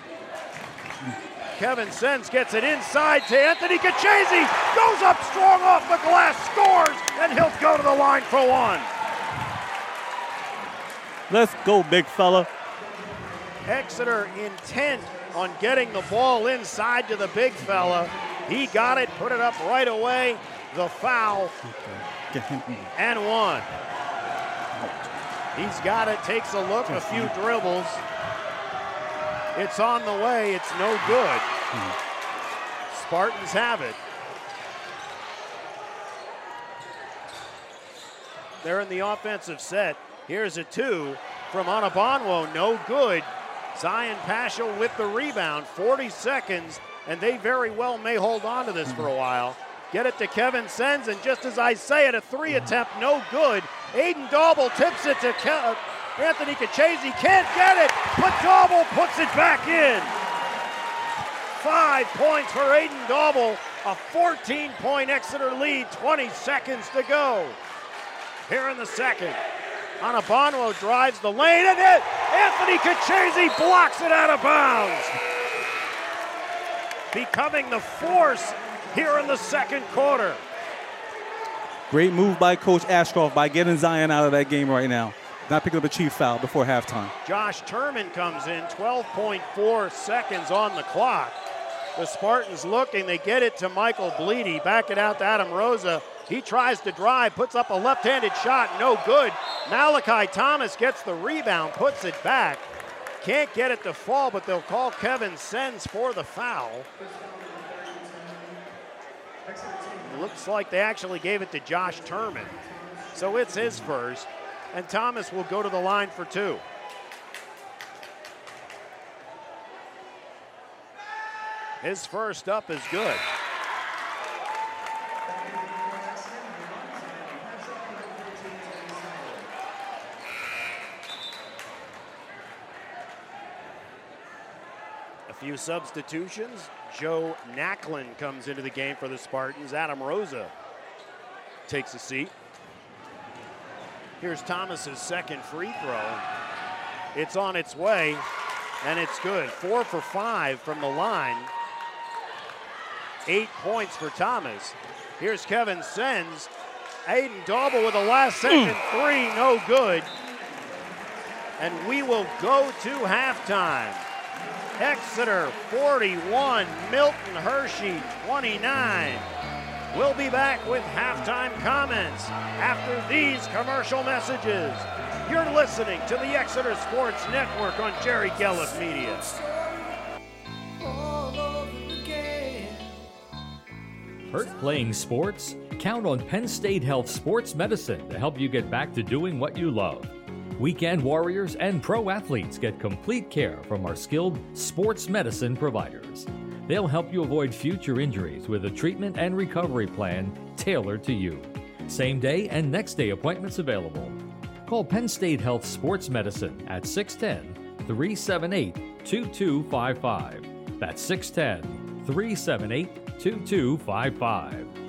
Kevin Saenz gets it inside to Anthony Kachese. Goes up strong off the glass, scores, and he'll go to the line for one. Let's go, big fella. Exeter intent on getting the ball inside to the big fella. He got it, put it up right away. The foul and one. He's got it, takes a look, a few dribbles. It's on the way, it's no good. Spartans have it. They're in the offensive set. Here's a two from Anabonwo, no good. Zion Paschal with the rebound, 40 seconds, and they very well may hold on to this for a while. Get it to Kevin Saenz, and just as I say it, a three attempt, no good. Aiden Dauble tips it to Ke- uh, Anthony Kachese, can't get it, but Dauble puts it back in. Five points for Aiden Dauble, a 14 point Exeter lead, 20 seconds to go. Here in the second. Anabonwo drives the lane and it. Anthony Kachese blocks it out of bounds. Becoming the force here in the second quarter. Great move by Coach Ashcroft by getting Zion out of that game right now. Not picking up a chief foul before halftime. Josh Turman comes in, 12.4 seconds on the clock. The Spartans looking, they get it to Michael Bleedy, back it out to Adam Rosa. He tries to drive, puts up a left handed shot, no good. Malachi Thomas gets the rebound, puts it back. Can't get it to fall, but they'll call Kevin Saenz for the foul. Looks like they actually gave it to Josh Turman. So it's his first, and Thomas will go to the line for two. His first up is good. A few substitutions. Joe Nacklin comes into the game for the Spartans. Adam Rosa takes a seat. Here's Thomas's second free throw. It's on its way, and it's good. Four for five from the line. Eight points for Thomas. Here's Kevin Saenz. Aiden Dauble with a last hmm. second three, no good. And we will go to halftime. Exeter 41, Milton Hershey 29. We'll be back with halftime comments after these commercial messages. You're listening to the Exeter Sports Network on Jerry Gelliff Media. Hurt playing sports? Count on Penn State Health Sports Medicine to help you get back to doing what you love. Weekend warriors and pro athletes get complete care from our skilled sports medicine providers. They'll help you avoid future injuries with a treatment and recovery plan tailored to you. Same day and next day appointments available. Call Penn State Health Sports Medicine at 610 378 2255. That's 610 378 2255.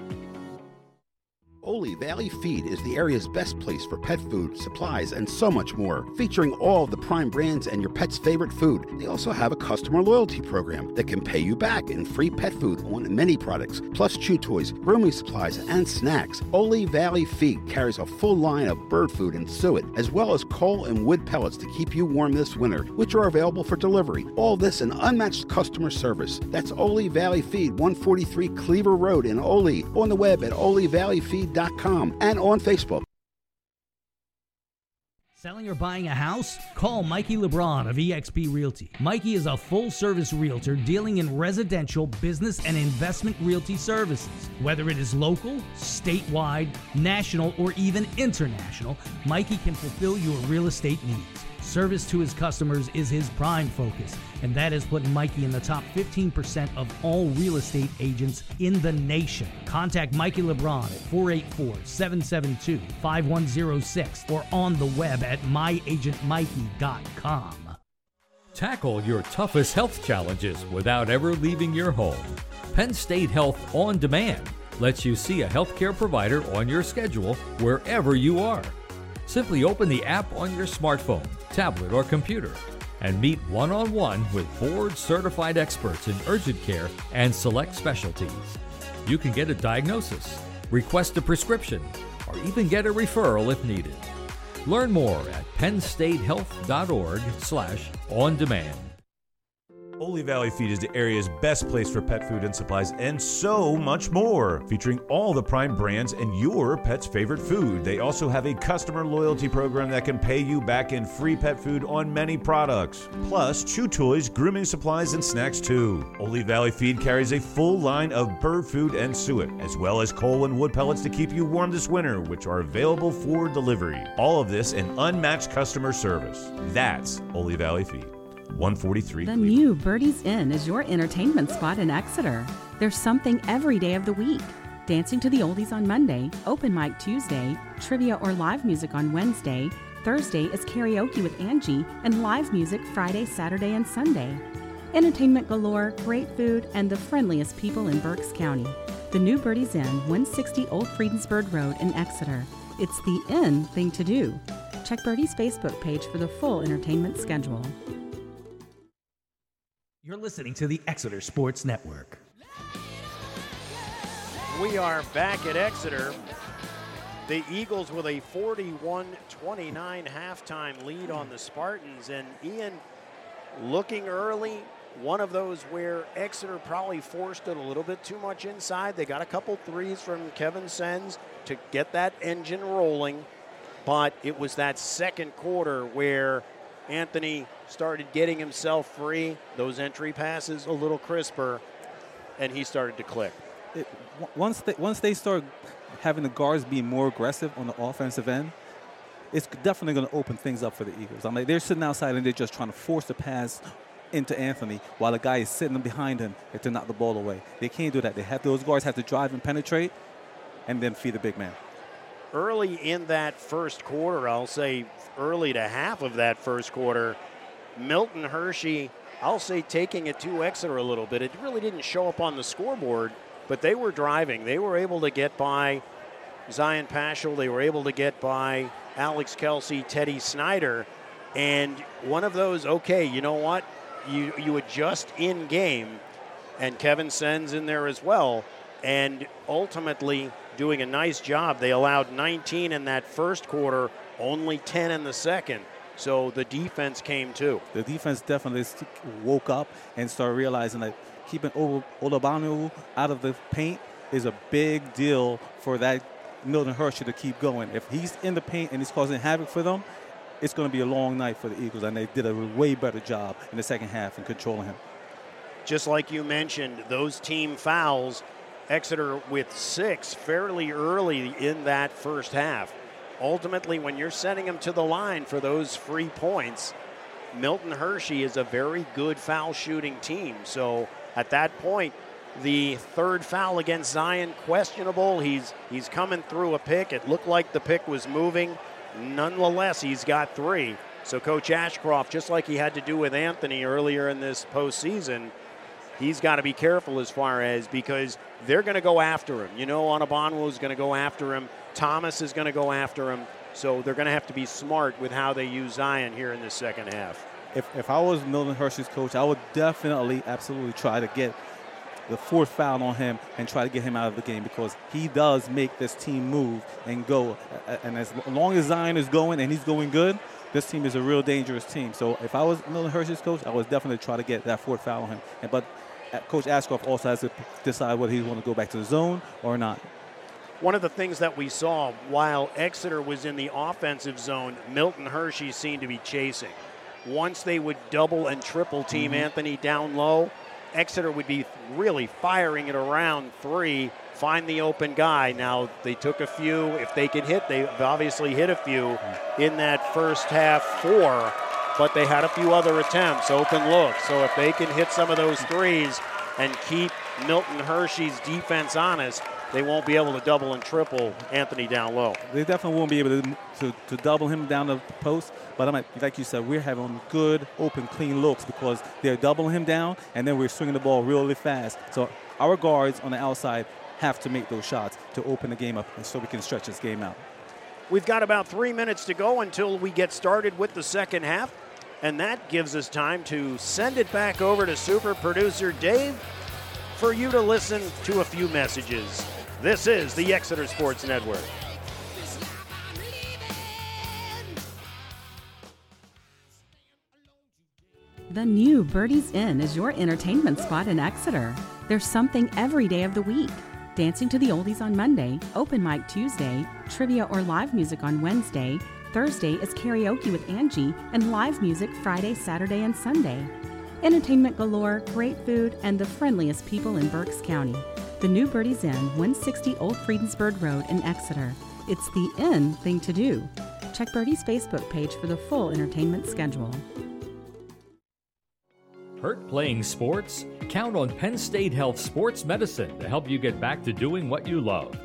Oley Valley Feed is the area's best place for pet food, supplies, and so much more. Featuring all of the prime brands and your pet's favorite food, they also have a customer loyalty program that can pay you back in free pet food on many products, plus chew toys, grooming supplies, and snacks. Oley Valley Feed carries a full line of bird food and suet, as well as coal and wood pellets to keep you warm this winter, which are available for delivery. All this and unmatched customer service. That's Oley Valley Feed, 143 Cleaver Road in Oley, on the web at oleyvalleyfeed.com and on Facebook. Selling or buying a house? Call Mikey LeBron of eXp Realty. Mikey is a full service realtor dealing in residential, business, and investment realty services. Whether it is local, statewide, national, or even international, Mikey can fulfill your real estate needs. Service to his customers is his prime focus, and that is putting Mikey in the top 15% of all real estate agents in the nation. Contact Mikey LeBron at 484 772 5106 or on the web at myagentmikey.com. Tackle your toughest health challenges without ever leaving your home. Penn State Health On Demand lets you see a healthcare provider on your schedule wherever you are. Simply open the app on your smartphone, tablet, or computer and meet one on one with board certified experts in urgent care and select specialties. You can get a diagnosis, request a prescription, or even get a referral if needed. Learn more at pennstatehealth.org/slash on demand. Oley Valley Feed is the area's best place for pet food and supplies and so much more. Featuring all the prime brands and your pet's favorite food. They also have a customer loyalty program that can pay you back in free pet food on many products. Plus, chew toys, grooming supplies, and snacks too. Oley Valley Feed carries a full line of bird food and suet, as well as coal and wood pellets to keep you warm this winter, which are available for delivery. All of this and unmatched customer service. That's Oley Valley Feed. 143 The Cleveland. new Birdie's Inn is your entertainment spot in Exeter. There's something every day of the week. Dancing to the Oldies on Monday, open mic Tuesday, trivia or live music on Wednesday. Thursday is karaoke with Angie, and live music Friday, Saturday, and Sunday. Entertainment galore, great food, and the friendliest people in Berks County. The new Birdie's Inn, 160 Old Friedensburg Road in Exeter. It's the in thing to do. Check Birdie's Facebook page for the full entertainment schedule. You're listening to the Exeter Sports Network. We are back at Exeter. The Eagles with a 41 29 halftime lead on the Spartans. And Ian looking early, one of those where Exeter probably forced it a little bit too much inside. They got a couple threes from Kevin Saenz to get that engine rolling. But it was that second quarter where Anthony started getting himself free, those entry passes a little crisper, and he started to click. it, once they once they start having the guards be more aggressive on the offensive end, it's definitely going to open things up for the Eagles. I'm like, they're sitting outside and they're just trying to force the pass into Anthony while the guy is sitting behind him if to knock the ball away. They can't do that. They have those guards have to drive and penetrate, and then feed the big man. early in that first quarter, I'll say early to half of that first quarter, Milton Hershey, I'll say taking it to Exeter a little bit. It really didn't show up on the scoreboard, but they were driving. They were able to get by Zion Paschal. They were able to get by Alex Kelsey, Teddy Snyder. And one of those, okay, you know what? You, you adjust in game, and Kevin Saenz in there as well. And ultimately, doing a nice job. They allowed 19 in that first quarter, only 10 in the second. So the defense came too. The defense definitely woke up and started realizing that keeping Ol- Olabanu out of the paint is a big deal for that Milton Hershey to keep going. If he's in the paint and he's causing havoc for them, it's going to be a long night for the Eagles, and they did a way better job in the second half in controlling him. Just like you mentioned, those team fouls, Exeter with six fairly early in that first half. Ultimately, when you're sending them to the line for those free points, Milton Hershey is a very good foul shooting team. So at that point, the third foul against Zion questionable. He's he's coming through a pick. It looked like the pick was moving. Nonetheless, he's got three. So Coach Ashcroft, just like he had to do with Anthony earlier in this postseason, he's got to be careful as far as because they're going to go after him. You know, Onabanwo is going to go after him. Thomas is going to go after him. So they're going to have to be smart with how they use Zion here in the second half. If, if I was Milton Hershey's coach, I would definitely, absolutely try to get the fourth foul on him and try to get him out of the game because he does make this team move and go. And as long as Zion is going and he's going good, this team is a real dangerous team. So if I was Milton Hershey's coach, I would definitely try to get that fourth foul on him. But Coach Ashcroft also has to decide whether he want to go back to the zone or not. One of the things that we saw while Exeter was in the offensive zone, Milton Hershey seemed to be chasing. Once they would double and triple team mm-hmm. Anthony down low, Exeter would be really firing it around three, find the open guy. Now, they took a few. If they could hit, they've obviously hit a few in that first half four, but they had a few other attempts, open looks. So if they can hit some of those threes and keep Milton Hershey's defense honest, they won't be able to double and triple Anthony down low. They definitely won't be able to, to, to double him down the post. But I'm like, like you said, we're having good, open, clean looks because they're doubling him down, and then we're swinging the ball really fast. So our guards on the outside have to make those shots to open the game up, and so we can stretch this game out. We've got about three minutes to go until we get started with the second half, and that gives us time to send it back over to super producer Dave for you to listen to a few messages. This is the Exeter Sports Network. The new Birdie's Inn is your entertainment spot in Exeter. There's something every day of the week. Dancing to the Oldies on Monday, open mic Tuesday, trivia or live music on Wednesday, Thursday is karaoke with Angie, and live music Friday, Saturday, and Sunday. Entertainment galore, great food, and the friendliest people in Berks County. The new Birdie's Inn, 160 Old Friedensburg Road in Exeter. It's the inn thing to do. Check Birdie's Facebook page for the full entertainment schedule. Hurt playing sports? Count on Penn State Health Sports Medicine to help you get back to doing what you love.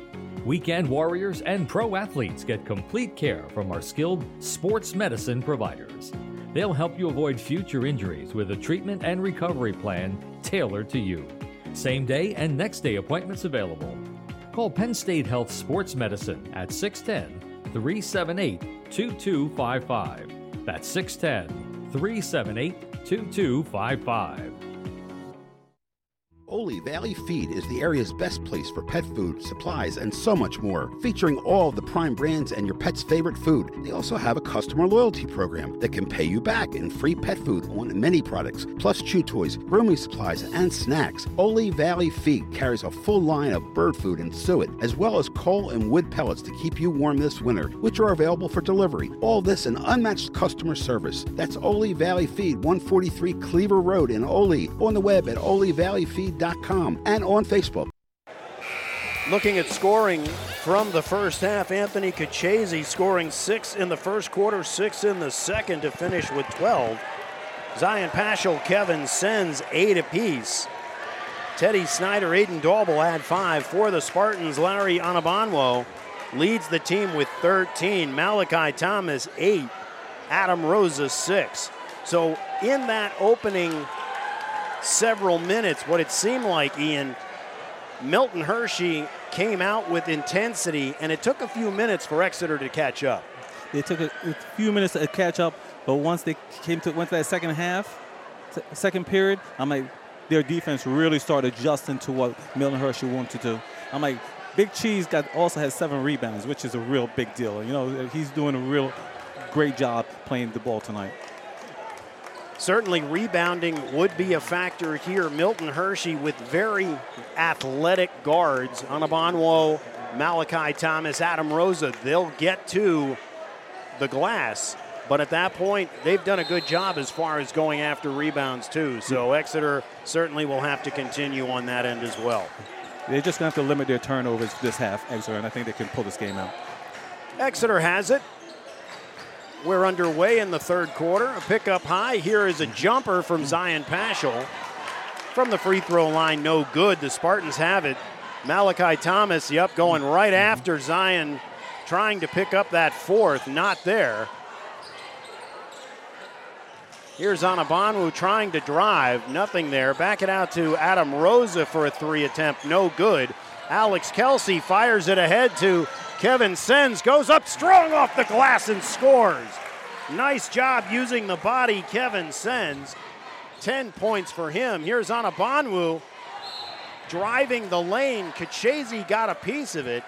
Weekend warriors and pro athletes get complete care from our skilled sports medicine providers. They'll help you avoid future injuries with a treatment and recovery plan tailored to you. Same day and next day appointments available. Call Penn State Health Sports Medicine at 610 378 2255. That's 610 378 2255. Oley Valley Feed is the area's best place for pet food, supplies, and so much more, featuring all the prime brands and your pet's favorite food. They also have a customer loyalty program that can pay you back in free pet food on many products, plus chew toys, grooming supplies, and snacks. Oley Valley Feed carries a full line of bird food and suet, as well as coal and wood pellets to keep you warm this winter, which are available for delivery. All this in unmatched customer service. That's Oley Valley Feed, 143 Cleaver Road in Oley, on the web at oleyvalleyfeed.com and on Facebook. Looking at scoring from the first half, Anthony Kachese scoring six in the first quarter, six in the second to finish with 12. Zion Paschal, Kevin Saenz eight apiece. Teddy Snyder, Aiden Daubel add five for the Spartans. Larry Onabanwo leads the team with 13. Malachi Thomas, eight. Adam Rosa, six. So in that opening several minutes, what it seemed like, Ian, Milton Hershey came out with intensity, and it took a few minutes for Exeter to catch up. It took a, a few minutes to catch up, but once they came to went to that second half, second period, I'm like, their defense really started adjusting to what Milton Hershey wanted to do. I'm like, Big Cheese got also has seven rebounds, which is a real big deal. You know, he's doing a real great job playing the ball tonight. Certainly, rebounding would be a factor here. Milton Hershey with very athletic guards. Onabanwo, Malachi Thomas, Adam Rosa. They'll get to the glass. But at that point, they've done a good job as far as going after rebounds, too. So hmm. Exeter certainly will have to continue on that end as well. They're just going to have to limit their turnovers this half, Exeter, and I think they can pull this game out. Exeter has it. We're underway in the third quarter. A pickup high. Here is a jumper from Zion Paschal. From the free throw line, no good. The Spartans have it. Malachi Thomas, yep, going right after Zion, trying to pick up that fourth. Not there. Here's Anabanu trying to drive. Nothing there. Back it out to Adam Rosa for a three attempt. No good. Alex Kelsey fires it ahead to Kevin Saenz. Goes up strong off the glass and scores. Nice job using the body, Kevin Saenz. 10 points for him. Here's Anabanu driving the lane. Kachese got a piece of it.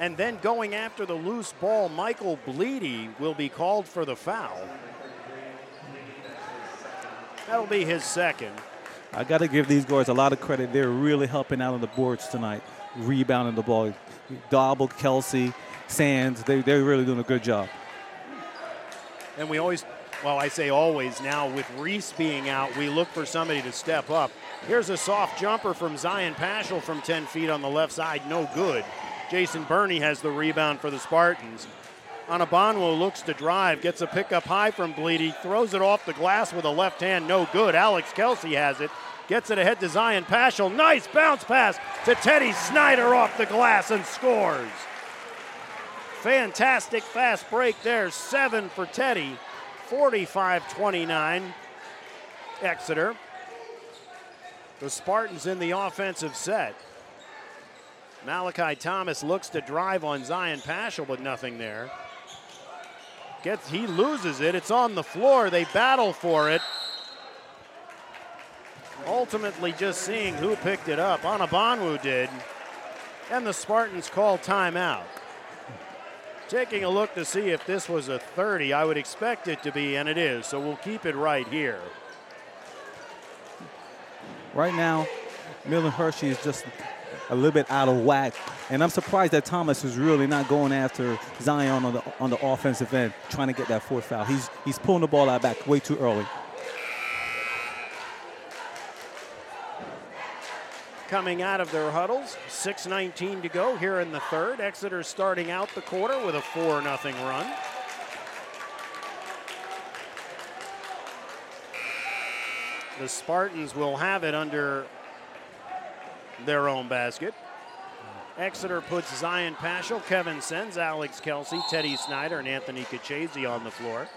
And then going after the loose ball, Michael Bleedy will be called for the foul. That'll be his second. I got to give these guys a lot of credit. They're really helping out on the boards tonight, rebounding the ball. Dobble, Kelsey, Saenz, they, they're really doing a good job. And we always, well, I say always now, with Reese being out, we look for somebody to step up. Here's a soft jumper from Zion Paschal from 10 feet on the left side, no good. Jason Burney has the rebound for the Spartans. Anabanwo looks to drive, gets a pickup high from Bleedy, throws it off the glass with a left hand, no good. Alex Kelsey has it, gets it ahead to Zion Paschal. Nice bounce pass to Teddy Snyder off the glass and scores. Fantastic fast break there, seven for Teddy, 45 29. Exeter. The Spartans in the offensive set. Malachi Thomas looks to drive on Zion Paschal, but nothing there. Gets he loses it. It's on the floor. They battle for it. Ultimately, just seeing who picked it up. Anabanwu did. And the Spartans call timeout. Taking a look to see if this was a 30. I would expect it to be, and it is. So we'll keep it right here. Right now, Milton Hershey is just a little bit out of whack. And I'm surprised that Thomas is really not going after Zion on the on the offensive end, trying to get that fourth foul. He's he's pulling the ball out back way too early. Coming out of their huddles, 6.19 to go here in the third. Exeter starting out the quarter with a 4 0 run. The Spartans will have it under their own basket. Exeter puts Zion Paschal, Kevin Saenz, Alex Kelsey, Teddy Snyder, and Anthony Kachese on the floor.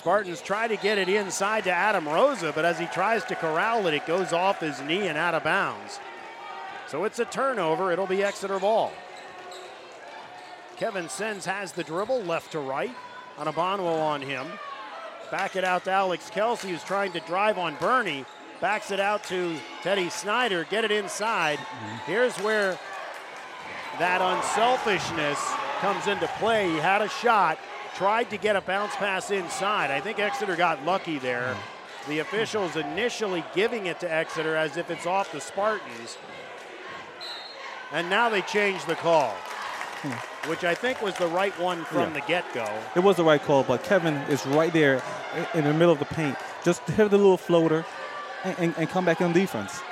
Spartans try to get it inside to Adam Rosa, but as he tries to corral it, it goes off his knee and out of bounds. So it's a turnover. It'll be Exeter ball. Kevin Saenz has the dribble left to right. Anabonwo on him. Back it out to Alex Kelsey, who's trying to drive on Burney. Backs it out to Teddy Snyder. Get it inside. Here's where that unselfishness comes into play. He had a shot, tried to get a bounce pass inside. I think Exeter got lucky there. The officials initially giving it to Exeter as if it's off the Spartans. And now they change the call, which I think was the right one from yeah. the get go. It was the right call, but Kevin is right there in the middle of the paint. Just hit the little floater, and, and, and come back on defense.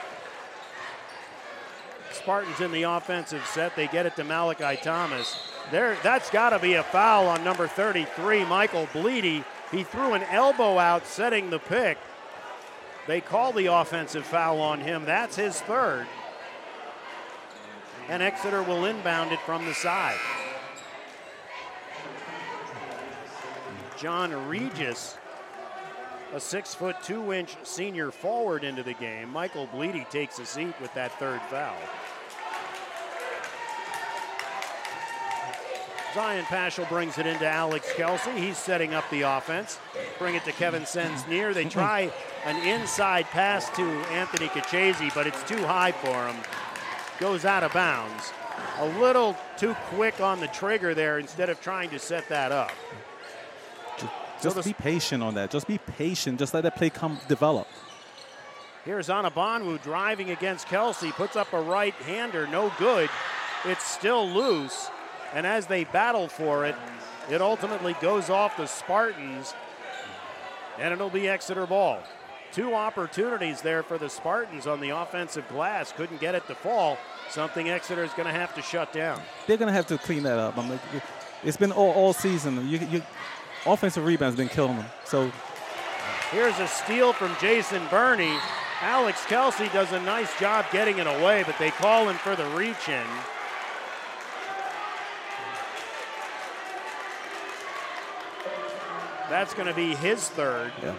Spartans in the offensive set. They get it to Malachi Thomas. There, that's got to be a foul on number 33, Michael Bleedy. He threw an elbow out, setting the pick. They call the offensive foul on him. That's his third. And Exeter will inbound it from the side. John Regis a six foot two inch senior forward into the game. Michael Bleedy takes a seat with that third foul. Zion Paschal brings it into Alex Kelsey. He's setting up the offense. Bring it to Kevin Saenz near. They try an inside pass to Anthony Kachese, but it's too high for him. Goes out of bounds. A little too quick on the trigger there instead of trying to set that up. Just so be patient on that. Just be patient. Just let that play come develop. Here's Anabonwu driving against Kelsey. Puts up a right hander. No good. It's still loose. And as they battle for it, it ultimately goes off the Spartans. And it'll be Exeter ball. Two opportunities there for the Spartans on the offensive glass. Couldn't get it to fall. Something Exeter is going to have to shut down. They're going to have to clean that up. I it's been all, all season. You, you, offensive rebounds been killing them. So here's a steal from Jason Burney. Alex Kelsey does a nice job getting it away, but they call him for the reach in. That's going to be his third. Yeah.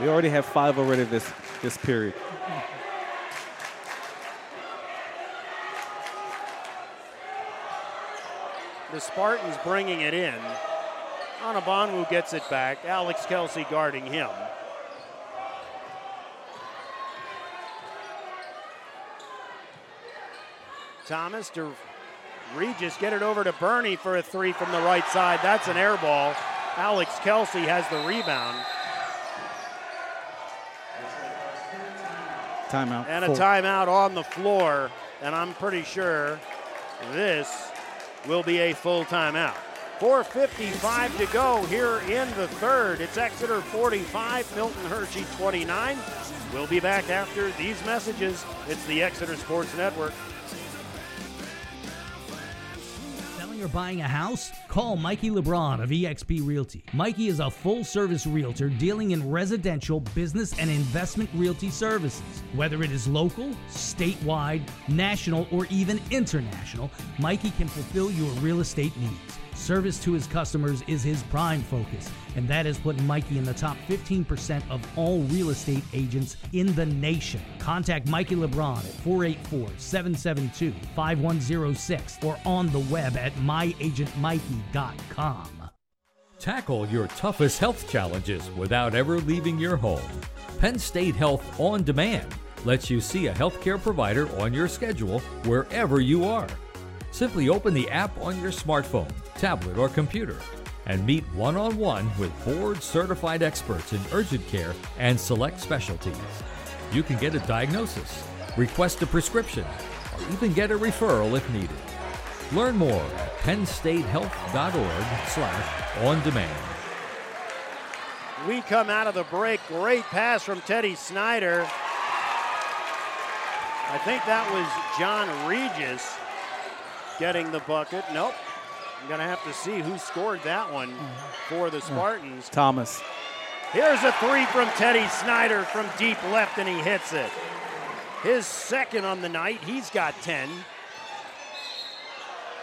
They already have five already this this period. The Spartans bringing it in. Anabanu gets it back. Alex Kelsey guarding him. Thomas to Regis, get it over to Burney for a three from the right side. That's an air ball. Alex Kelsey has the rebound. Timeout. And a Four. timeout on the floor. And I'm pretty sure this will be a full timeout. 4.55 to go here in the third. It's Exeter 45, Milton Hershey 29. We'll be back after these messages. It's the Exeter Sports Network. Or buying a house? Call Mikey LeBron of eXp Realty. Mikey is a full service realtor dealing in residential, business, and investment realty services. Whether it is local, statewide, national, or even international, Mikey can fulfill your real estate needs. Service to his customers is his prime focus, and that has put Mikey in the top 15% of all real estate agents in the nation. Contact Mikey LeBron at 484 772 5106 or on the web at myagentmikey.com. Tackle your toughest health challenges without ever leaving your home. Penn State Health On Demand lets you see a healthcare provider on your schedule wherever you are. Simply open the app on your smartphone, tablet, or computer and meet one on one with board certified experts in urgent care and select specialties. You can get a diagnosis, request a prescription, or even get a referral if needed. Learn more at pennstatehealth.org slash on demand. We come out of the break. Great pass from Teddy Snyder. I think that was John Regis getting the bucket. Nope. I'm going to have to see who scored that one for the Spartans. Thomas. Here's a three from Teddy Snyder from deep left, and he hits it. His second on the night. He's got 10.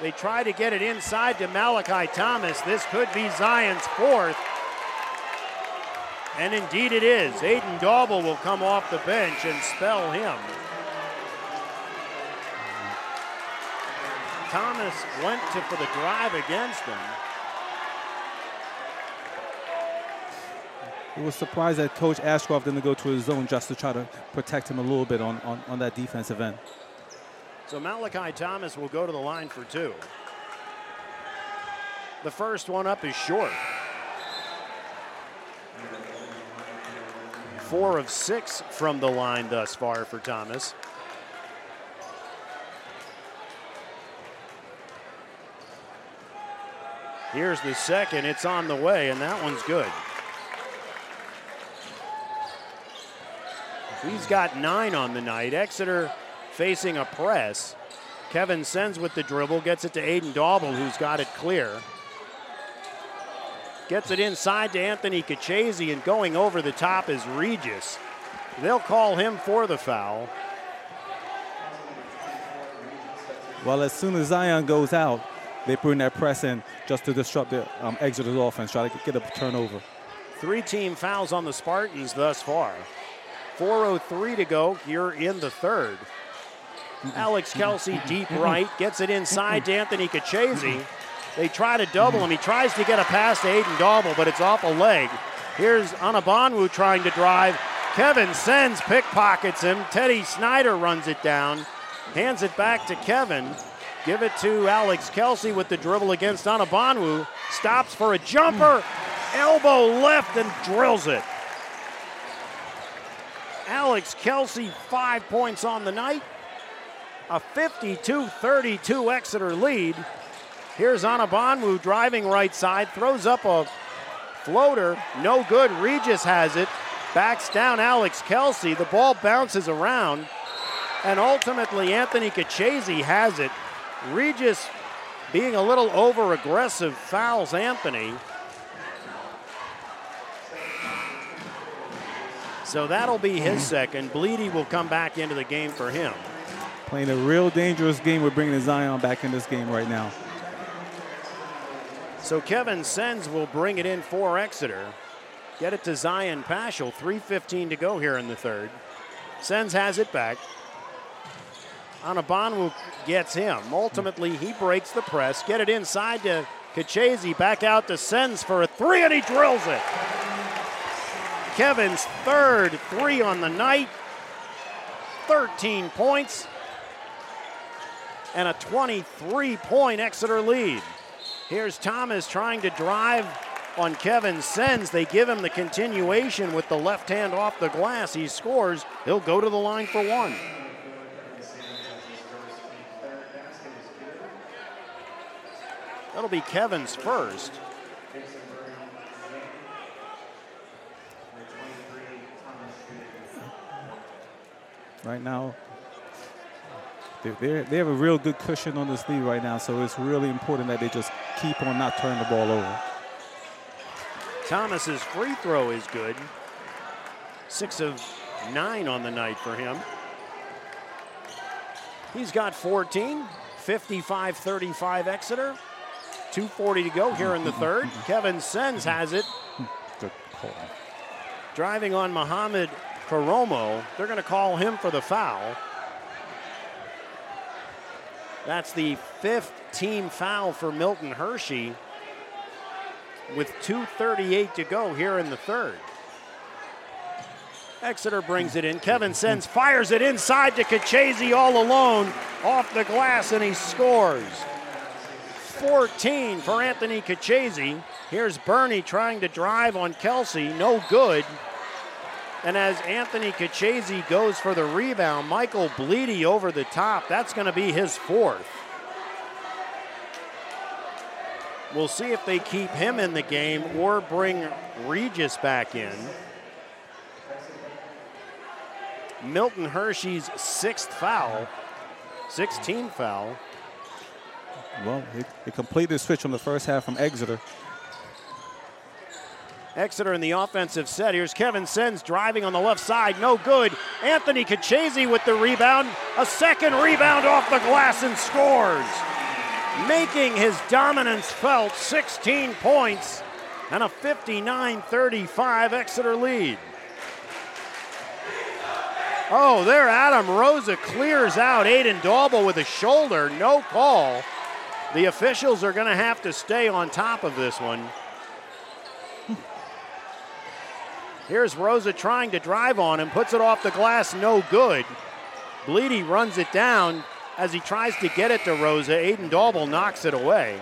They try to get it inside to Malachi Thomas. This could be Zion's fourth. And indeed it is. Aiden Dauble will come off the bench and spell him. Thomas went to for the drive against him. He was surprised that Coach Ashcroft didn't go to his zone just to try to protect him a little bit on, on, on that defensive end. So Malachi Thomas will go to the line for two. The first one up is short. Four of six from the line thus far for Thomas. Here's the second. It's on the way, and that one's good. He's got nine on the night. Exeter facing a press. Kevin Saenz with the dribble, gets it to Aiden Dauble, who's got it clear. Gets it inside to Anthony Kachese, and going over the top is Regis. They'll call him for the foul. Well, as soon as Zion goes out, they bring that press in just to disrupt the um, Exeter's offense, try to get a turnover. Three team fouls on the Spartans thus far. 4.03 to go here in the third. Alex Kelsey, deep right, gets it inside to Anthony Kachese. They try to double him. He tries to get a pass to Aiden Dauble, but it's off a leg. Here's Anabanwu trying to drive. Kevin Saenz, pickpockets him. Teddy Snyder runs it down, hands it back to Kevin. Give it to Alex Kelsey with the dribble against Anabanwu. Stops for a jumper, elbow left, and drills it. Alex Kelsey, five points on the night. A 52 32 Exeter lead. Here's Anabanwu driving right side, throws up a floater. No good. Regis has it. Backs down Alex Kelsey. The ball bounces around. And ultimately, Anthony Kachese has it. Regis being a little over aggressive fouls Anthony. So that'll be his second. Bleedy will come back into the game for him. Playing a real dangerous game. We're bringing Zion back in this game right now. So Kevin Saenz will bring it in for Exeter. Get it to Zion Paschal. 3.15 to go here in the third. Saenz has it back. Anabanwu gets him. Ultimately, he breaks the press. Get it inside to Kachezi. Back out to Saenz for a three, and he drills it. Kevin's third three on the night. 13 points and a 23 point Exeter lead. Here's Thomas trying to drive on Kevin Saenz. They give him the continuation with the left hand off the glass. He scores. He'll go to the line for one. That'll be Kevin's first. Right now, they have a real good cushion on this lead right now, so it's really important that they just keep on not turning the ball over. Thomas's free throw is good. Six of nine on the night for him. He's got 14, 55 35 Exeter. 2.40 to go here in the third. Kevin Saenz has it. Good call. Driving on Mohamed Karomo. They're going to call him for the foul. That's the fifth team foul for Milton Hershey with 2.38 to go here in the third. Exeter brings it in. Kevin Saenz fires it inside to Kachezi all alone off the glass and he scores. 14 for Anthony Kachezi. Here's Burney trying to drive on Kelsey. No good. And as Anthony Kachezi goes for the rebound, Michael Bleedy over the top. That's going to be his fourth. We'll see if they keep him in the game or bring Regis back in. Milton Hershey's sixth foul, 16 foul. Well, they completed the switch from the first half from Exeter. Exeter in the offensive set. Here's Kevin Saenz driving on the left side. No good. Anthony Kachezi with the rebound. A second rebound off the glass and scores. Making his dominance felt 16 points and a 59 35 Exeter lead. Oh, there Adam Rosa clears out Aiden Daubel with a shoulder. No call. The officials are going to have to stay on top of this one. Here's Rosa trying to drive on him, puts it off the glass, no good. Bleedy runs it down as he tries to get it to Rosa. Aiden Daubel knocks it away.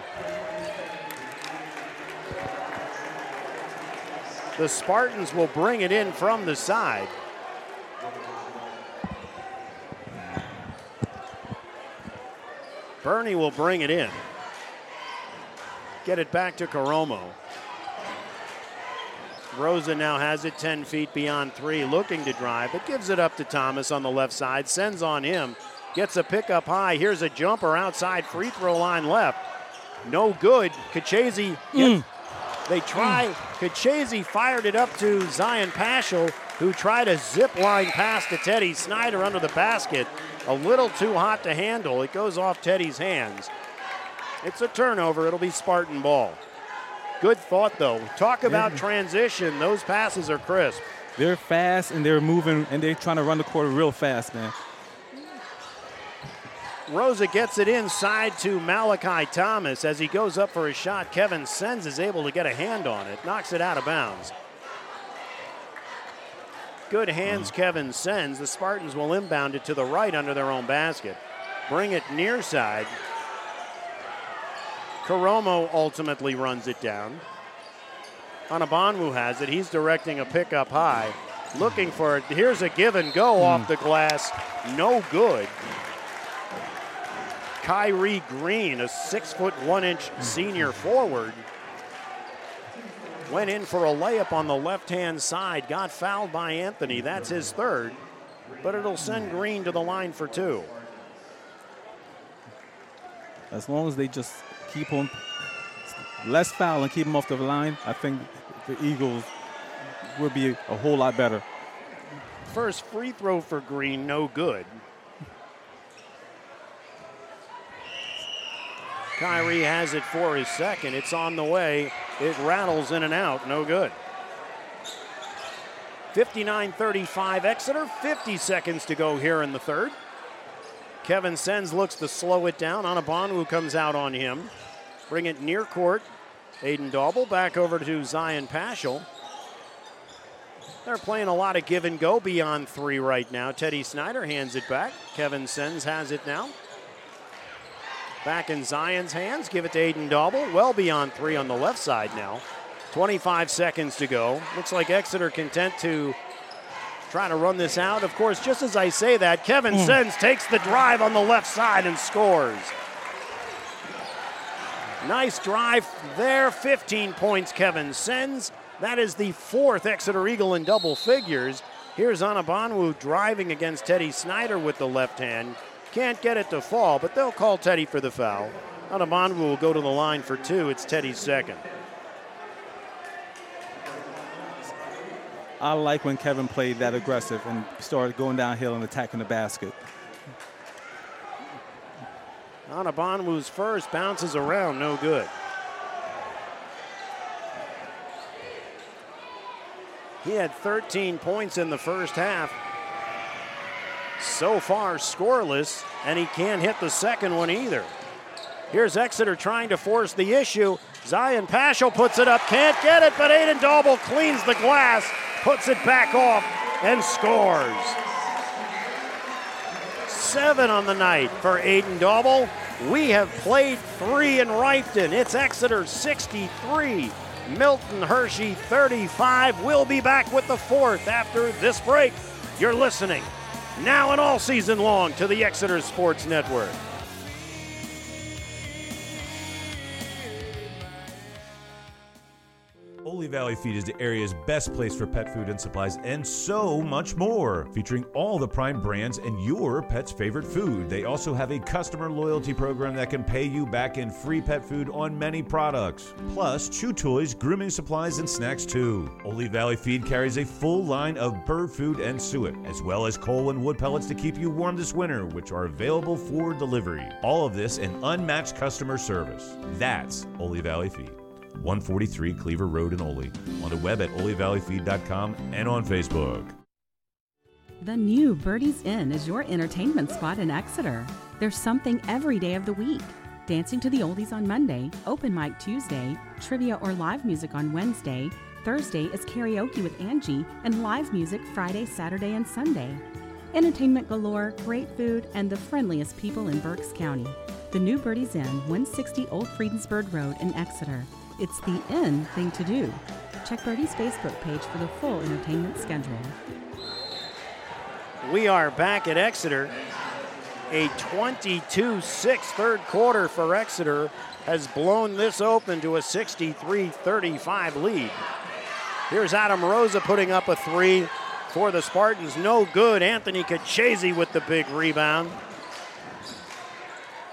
The Spartans will bring it in from the side. Burney will bring it in. Get it back to Karomo. Rosa now has it 10 feet beyond three, looking to drive, but gives it up to Thomas on the left side, Saenz on him, gets a pick up high. Here's a jumper outside free throw line left. No good. Kachezi, mm. they try. Mm. Fired it up to Zion Paschal, who tried a zip line pass to Teddy Snyder under the basket. A little too hot to handle. It goes off Teddy's hands. It's a turnover. It'll be Spartan ball. Good thought, though. Talk about yeah. transition. Those passes are crisp. They're fast and they're moving and they're trying to run the court real fast, man. Rosa gets it inside to Malachi Thomas as he goes up for a shot. Kevin Saenz is able to get a hand on it, knocks it out of bounds. Good hands. Kevin Saenz. The Spartans will inbound it to the right under their own basket. Bring it near side. Karomo ultimately runs it down. Anabanwu has it. He's directing a pickup high. Looking for it. Here's a give and go mm. off the glass. No good. Kyrie Green, a six foot one inch senior forward, went in for a layup on the left hand side. Got fouled by Anthony. That's his third. But it'll send Green to the line for two. As long as they just keep on less foul and keep them off the line, I think the Eagles will be a whole lot better. First free throw for Green, no good. Kyrie has it for his second. It's on the way. It rattles in and out. No good. 59 35 Exeter. 50 seconds to go here in the third. Kevin Saenz looks to slow it down. Anabanwu comes out on him. Bring it near court. Aiden Dauble back over to Zion Paschal. They're playing a lot of give and go beyond three right now. Teddy Snyder hands it back. Kevin Saenz has it now. Back in Zion's hands. Give it to Aiden Dauble. Well beyond three on the left side now. 25 seconds to go. Looks like Exeter content to try to run this out. Of course, just as I say that, Kevin mm. Saenz takes the drive on the left side and scores. Nice drive there. 15 points, Kevin Saenz. That is the fourth Exeter Eagle in double figures. Here's Anabanwu driving against Teddy Snyder with the left hand. Can't get it to fall, but they'll call Teddy for the foul. Anabanwu will go to the line for two. It's Teddy's second. I like when Kevin played that aggressive and started going downhill and attacking the basket. Anabanwu's first bounces around, no good. He had 13 points in the first half. So far, scoreless, and he can't hit the second one either. Here's Exeter trying to force the issue. Zion Paschal puts it up, can't get it, but Aiden Dauble cleans the glass, puts it back off, and scores. Seven on the night for Aiden Dauble. We have played three in Reiffton. It's Exeter 63, Milton Hershey 35. We'll be back with the fourth after this break. You're listening now and all season long to the Exeter Sports Network. Oley Valley Feed is the area's best place for pet food and supplies and so much more, featuring all the prime brands and your pet's favorite food. They also have a customer loyalty program that can pay you back in free pet food on many products, plus chew toys, grooming supplies, and snacks too. Oley Valley Feed carries a full line of bird food and suet, as well as coal and wood pellets to keep you warm this winter, which are available for delivery. All of this and unmatched customer service. That's Oley Valley Feed. 143 Cleaver Road in Oley, on the web at oleyvalleyfeed.com and on Facebook. The new Birdie's Inn is your entertainment spot in Exeter. There's something every day of the week. Dancing to the Oldies on Monday, open mic Tuesday, trivia or live music on Wednesday, Thursday is karaoke with Angie, and live music Friday, Saturday, and Sunday. Entertainment galore, great food, and the friendliest people in Berks County. The new Birdie's Inn, 160 Old Friedensburg Road in Exeter. It's the in thing to do. Check Birdie's Facebook page for the full entertainment schedule. We are back at Exeter. A 22 6 third quarter for Exeter has blown this open to a 63 35 lead. Here's Adam Rosa putting up a three for the Spartans. No good. Anthony Kachese with the big rebound.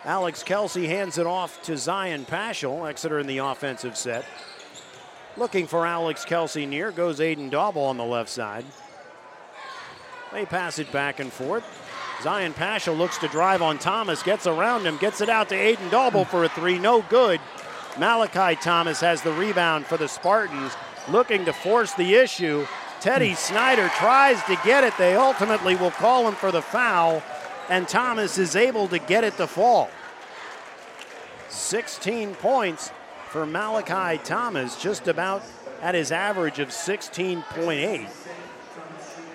Alex Kelsey hands it off to Zion Paschal. Exeter in the offensive set. Looking for Alex Kelsey near goes Aiden Dauble on the left side. They pass it back and forth. Zion Paschal looks to drive on Thomas, gets around him, gets it out to Aiden Dauble for a three. No good. Malachi Thomas has the rebound for the Spartans, looking to force the issue. Teddy Snyder tries to get it. They ultimately will call him for the foul and Thomas is able to get it to fall. 16 points for Malachi Thomas, just about at his average of 16.8.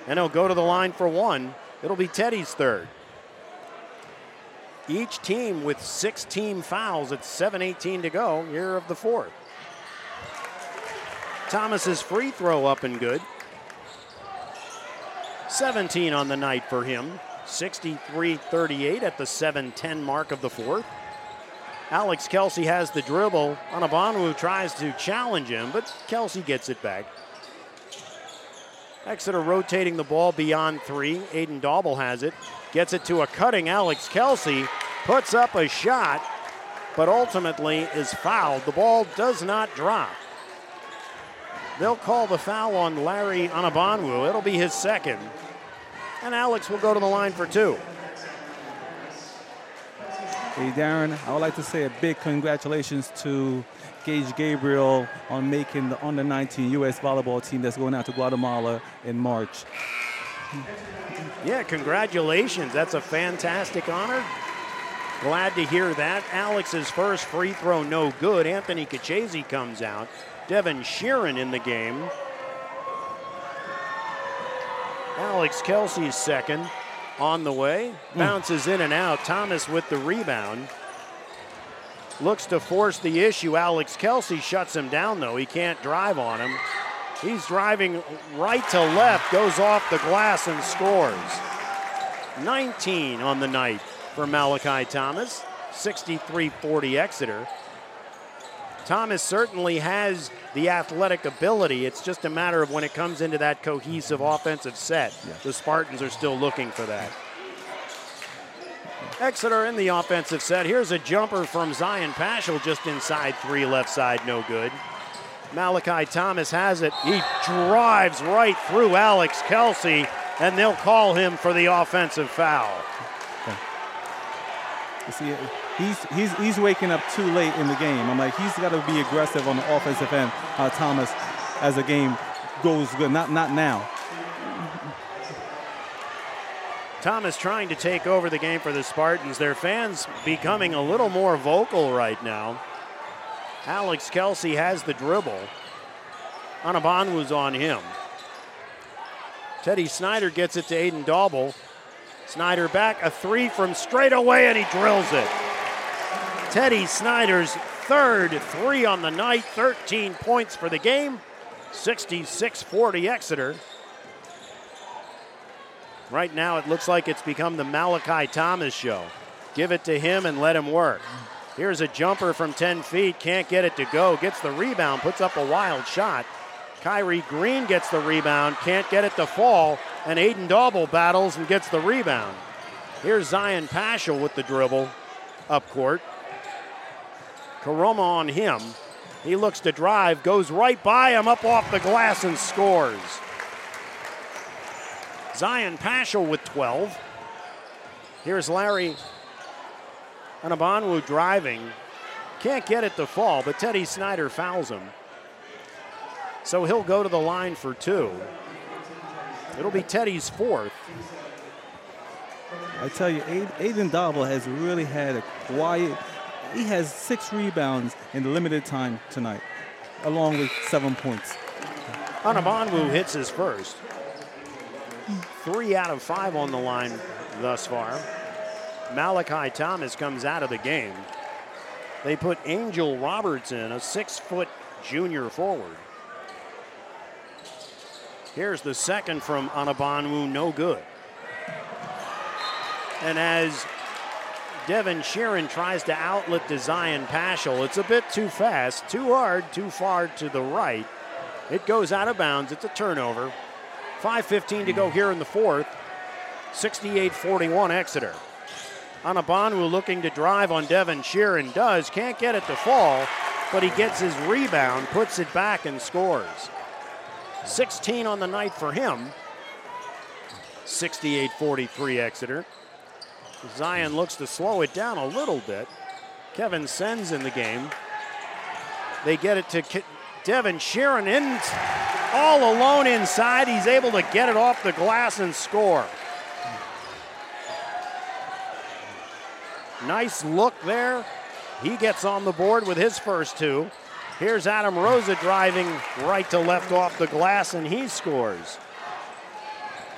And he'll go to the line for one. It'll be Teddy's third. Each team with six team fouls at 7.18 to go, here of the fourth. Thomas's free throw up and good. 17 on the night for him. 63 38 at the 7 10 mark of the fourth. Alex Kelsey has the dribble. Anabanwu tries to challenge him, but Kelsey gets it back. Exeter rotating the ball beyond three. Aiden Dauble has it. Gets it to a cutting Alex Kelsey. Puts up a shot, but ultimately is fouled. The ball does not drop. They'll call the foul on Larry Anabanwu. It'll be his second and Alex will go to the line for two. Hey, Darren, I would like to say a big congratulations to Gage Gabriel on making the under 19 U.S. volleyball team that's going out to Guatemala in March. Yeah, congratulations. That's a fantastic honor. Glad to hear that. Alex's first free throw, no good. Anthony Kachese comes out. Devin Sheeran in the game. Alex Kelsey's second on the way. Hmm. Bounces in and out. Thomas with the rebound. Looks to force the issue. Alex Kelsey shuts him down, though. He can't drive on him. He's driving right to left, goes off the glass and scores. 19 on the night for Malachi Thomas, 63 40 Exeter. Thomas certainly has the athletic ability. It's just a matter of when it comes into that cohesive offensive set. The Spartans are still looking for that. Exeter in the offensive set. Here's a jumper from Zion Paschal just inside three, left side, no good. Malachi Thomas has it. He drives right through Alex Kelsey, and they'll call him for the offensive foul. You see, he's, he's, he's waking up too late in the game. I'm like, he's got to be aggressive on the offensive end, uh, Thomas, as the game goes good. Not, not now. Thomas trying to take over the game for the Spartans. Their fans becoming a little more vocal right now. Alex Kelsey has the dribble. was on him. Teddy Snyder gets it to Aiden Daubel. Snyder back, a three from straight away, and he drills it. Teddy Snyder's third three on the night, 13 points for the game, 66 40 Exeter. Right now, it looks like it's become the Malachi Thomas show. Give it to him and let him work. Here's a jumper from 10 feet, can't get it to go, gets the rebound, puts up a wild shot. Kyrie Green gets the rebound, can't get it to fall, and Aiden Daubel battles and gets the rebound. Here's Zion Paschal with the dribble up court. Karoma on him. He looks to drive, goes right by him, up off the glass, and scores. Zion Paschal with 12. Here's Larry Anabanwu driving. Can't get it to fall, but Teddy Snyder fouls him. So he'll go to the line for two. It'll be Teddy's fourth. I tell you, Aiden Daubel has really had a quiet. He has six rebounds in the limited time tonight, along with seven points. Anabanwu hits his first three out of five on the line thus far. Malachi Thomas comes out of the game. They put Angel Roberts in, a six foot junior forward. Here's the second from Anabanwu, no good. And as Devin Sheeran tries to outlet to Zion Paschal, it's a bit too fast, too hard, too far to the right. It goes out of bounds. It's a turnover. 5.15 to go here in the fourth. 68 41 Exeter. Anabanwu looking to drive on Devin Sheeran does. Can't get it to fall, but he gets his rebound, puts it back, and scores. 16 on the night for him. 68 43 Exeter. Zion looks to slow it down a little bit. Kevin Saenz in the game. They get it to Devin Sheeran in all alone inside. He's able to get it off the glass and score. Nice look there. He gets on the board with his first two. Here's Adam Rosa driving right to left off the glass, and he scores.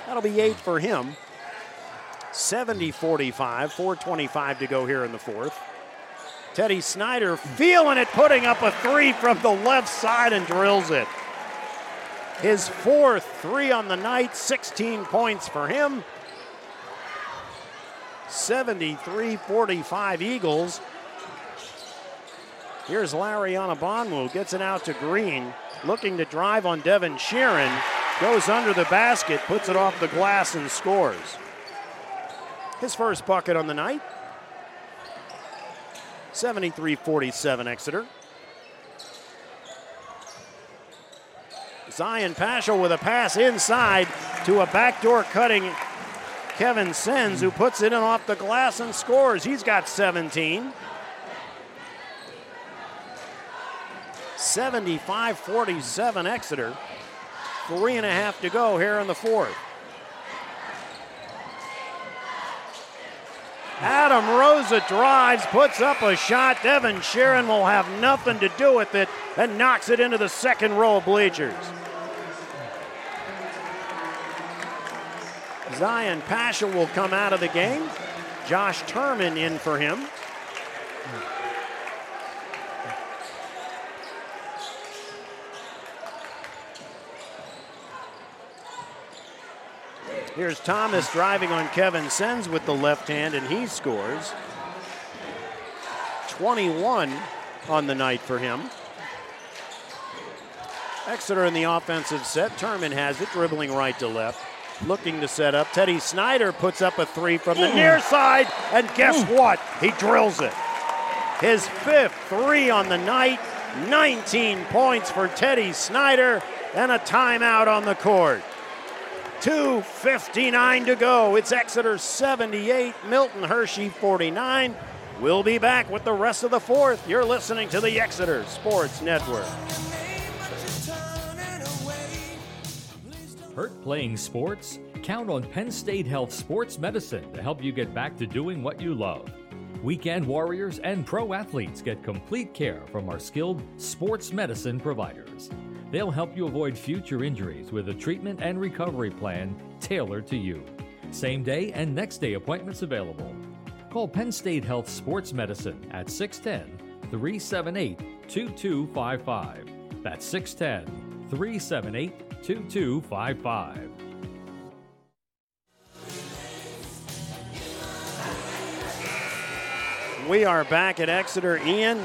That'll be eight for him. 70 45, 425 to go here in the fourth. Teddy Snyder feeling it, putting up a three from the left side and drills it. His fourth three on the night, 16 points for him. 73 45 Eagles. Here's Larry Anabanwu, gets it out to Green, looking to drive on Devin Sheeran, goes under the basket, puts it off the glass, and scores. His first bucket on the night. 73 47 Exeter. Zion Paschal with a pass inside to a backdoor cutting Kevin Saenz, who puts it in off the glass and scores. He's got 17. 75 47 Exeter. Three and a half to go here in the fourth. Adam Rosa drives, puts up a shot. Devin Sheeran will have nothing to do with it and knocks it into the second row of bleachers. Zion Paschal will come out of the game. Josh Turman in for him. Here's Thomas driving on Kevin Saenz with the left hand, and he scores. 21 on the night for him. Exeter in the offensive set. Turman has it, dribbling right to left, looking to set up. Teddy Snyder puts up a three from the near side, and guess what? He drills it. His fifth three on the night, 19 points for Teddy Snyder, and a timeout on the court. 2.59 to go. It's Exeter 78, Milton Hershey 49. We'll be back with the rest of the fourth. You're listening to the Exeter Sports Network. Hurt playing sports? Count on Penn State Health Sports Medicine to help you get back to doing what you love. Weekend warriors and pro athletes get complete care from our skilled sports medicine providers. They'll help you avoid future injuries with a treatment and recovery plan tailored to you. Same day and next day appointments available. Call Penn State Health Sports Medicine at 610 378 2255. That's 610 378 2255. We are back at Exeter. Ian,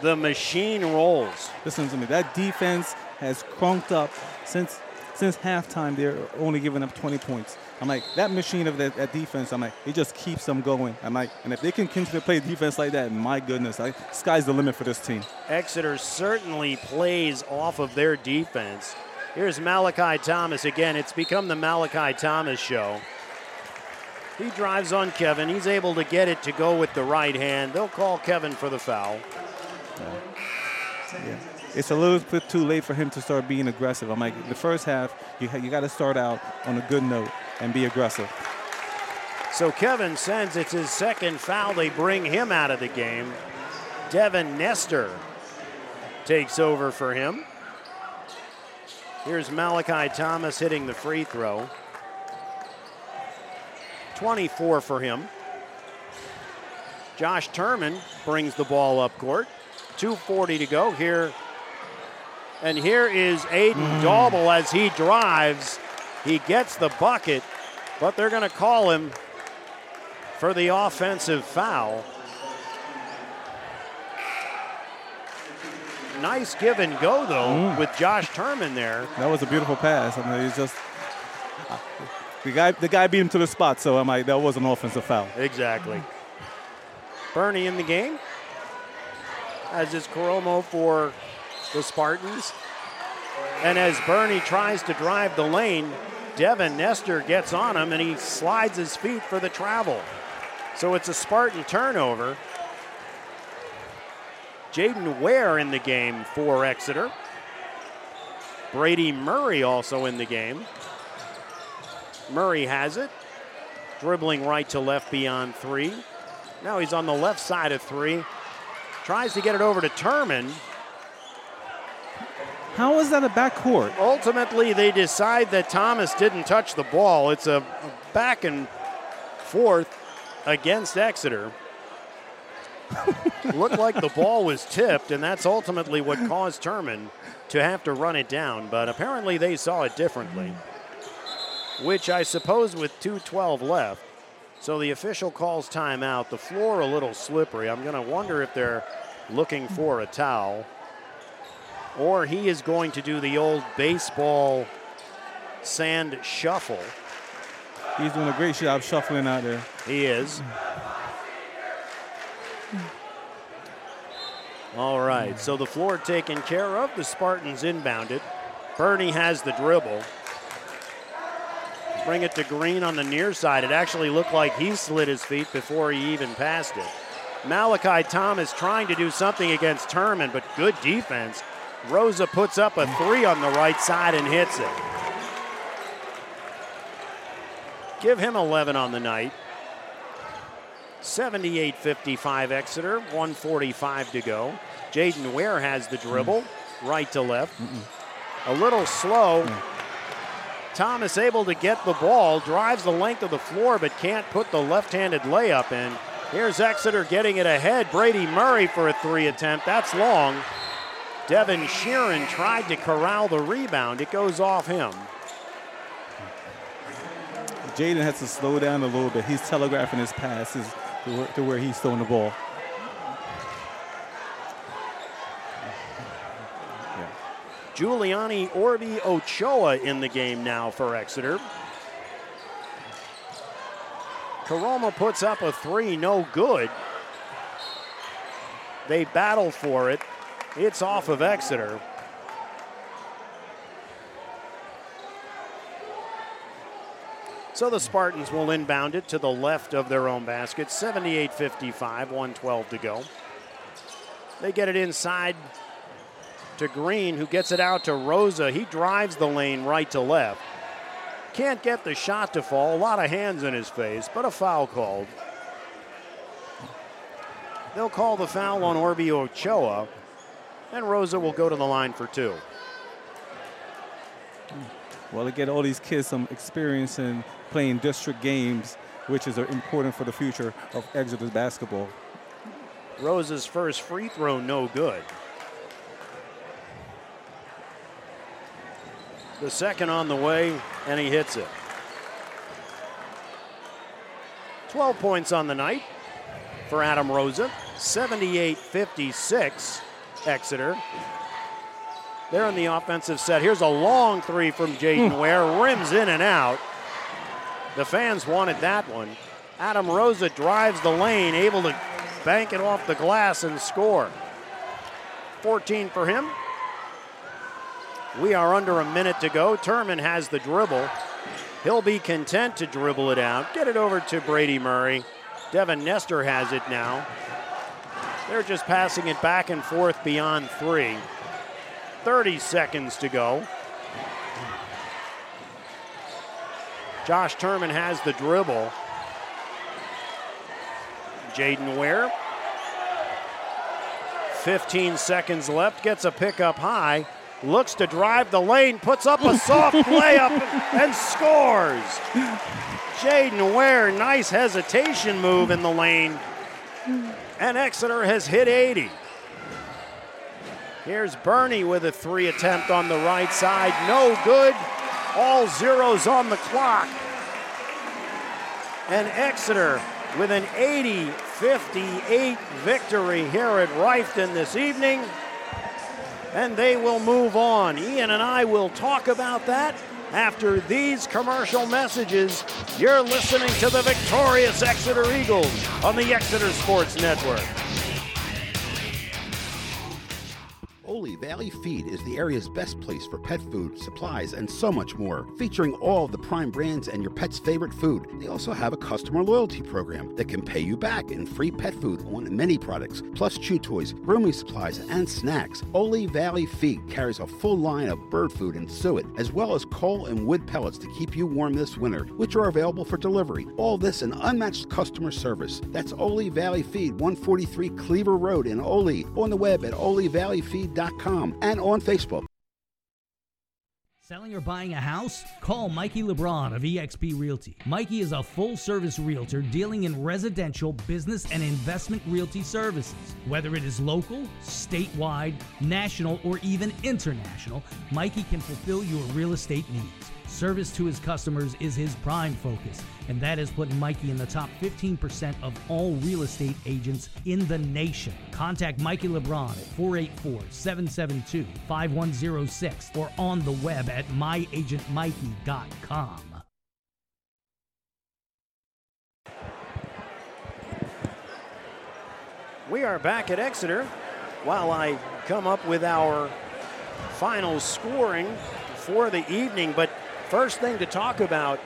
the machine rolls. Listen to me. That defense has crunked up since since halftime. They're only giving up 20 points. I'm like that machine of that, that defense. I'm like it just keeps them going. I'm like, and if they can continue to play defense like that, my goodness, like sky's the limit for this team. Exeter certainly plays off of their defense. Here's Malachi Thomas again. It's become the Malachi Thomas show. He drives on Kevin. He's able to get it to go with the right hand. They'll call Kevin for the foul. Yeah. It's a little bit too late for him to start being aggressive. I'm like, the first half, you, you got to start out on a good note and be aggressive. So Kevin Saenz it's his second foul. They bring him out of the game. Devin Nestor takes over for him. Here's Malachi Thomas hitting the free throw. 24 for him. Josh Turman brings the ball up court. 2.40 to go here. And here is Aiden mm. Daubel as he drives. He gets the bucket, but they're going to call him for the offensive foul. Nice give and go, though, mm. with Josh Turman there. That was a beautiful pass. I mean, he's just. The guy, the guy beat him to the spot, so I'm like, that was an offensive foul. Exactly. Burney in the game, as is Coromo for the Spartans. And as Burney tries to drive the lane, Devin Nestor gets on him and he slides his feet for the travel. So it's a Spartan turnover. Jaden Ware in the game for Exeter. Brady Murray also in the game. Murray has it, dribbling right to left beyond three. Now he's on the left side of three. Tries to get it over to Turman. How is that a backcourt? Ultimately, they decide that Thomas didn't touch the ball. It's a back and forth against Exeter. Looked like the ball was tipped, and that's ultimately what caused Turman to have to run it down. But apparently, they saw it differently, which I suppose with 2:12 left. So the official calls timeout. The floor a little slippery. I'm going to wonder if they're looking for a towel or he is going to do the old baseball sand shuffle. He's doing a great job shuffling out there. He is. All right, so the floor taken care of. The Spartans inbounded. Burney has the dribble. Bring it to Green on the near side. It actually looked like he slid his feet before he even passed it. Malachi Thomas trying to do something against Turman, but good defense. Rosa puts up a three on the right side and hits it. Give him 11 on the night. 78 55 Exeter, 145 to go. Jaden Ware has the dribble, right to left. A little slow. Thomas able to get the ball, drives the length of the floor, but can't put the left handed layup in. Here's Exeter getting it ahead. Brady Murray for a three attempt. That's long. Devin Sheeran tried to corral the rebound. It goes off him. Jaden has to slow down a little bit. He's telegraphing his passes to where, to where he's throwing the ball. Giuliani Orbi Ochoa in the game now for Exeter. Karoma puts up a three, no good. They battle for it. It's off of Exeter. So the Spartans will inbound it to the left of their own basket. 78 55, 112 to go. They get it inside to Green, who gets it out to Rosa. He drives the lane right to left. Can't get the shot to fall. A lot of hands in his face, but a foul called. They'll call the foul on Orbi Ochoa, and Rosa will go to the line for two. Well, to get all these kids some experience in playing district games, which is uh, important for the future of Exeter's basketball. Rosa's first free throw, no good. The second on the way, and he hits it. 12 points on the night for Adam Rosa. 78 56, Exeter. They're in the offensive set. Here's a long three from Jaden hmm. Ware, rims in and out. The fans wanted that one. Adam Rosa drives the lane, able to bank it off the glass and score. 14 for him. We are under a minute to go. Turman has the dribble. He'll be content to dribble it out. Get it over to Brady Murray. Devin Nestor has it now. They're just passing it back and forth beyond three. 30 seconds to go. Josh Turman has the dribble. Jaden Ware. 15 seconds left, gets a pick up high, looks to drive the lane, puts up a soft layup and scores. Jaden Ware, nice hesitation move in the lane. And Exeter has hit 80. Here's Burney with a three attempt on the right side. No good. All zeros on the clock. And Exeter with an 80 58 victory here at Reiffton this evening. And they will move on. Ian and I will talk about that after these commercial messages. You're listening to the victorious Exeter Eagles on the Exeter Sports Network. Oley Valley Feed is the area's best place for pet food, supplies, and so much more. Featuring all the prime brands and your pet's favorite food, they also have a customer loyalty program that can pay you back in free pet food on many products, plus chew toys, grooming supplies, and snacks. Oley Valley Feed carries a full line of bird food and suet, as well as coal and wood pellets to keep you warm this winter, which are available for delivery. All this and unmatched customer service. That's Oley Valley Feed, 143 Cleaver Road in Oley. On the web at oleyvalleyfeed.com and on Facebook. Selling or buying a house? Call Mikey LeBron of eXp Realty. Mikey is a full service realtor dealing in residential, business, and investment realty services. Whether it is local, statewide, national, or even international, Mikey can fulfill your real estate needs. Service to his customers is his prime focus, and that has put Mikey in the top 15% of all real estate agents in the nation. Contact Mikey LeBron at 484 772 5106 or on the web at myagentmikey.com. We are back at Exeter while I come up with our final scoring for the evening. But first thing to talk about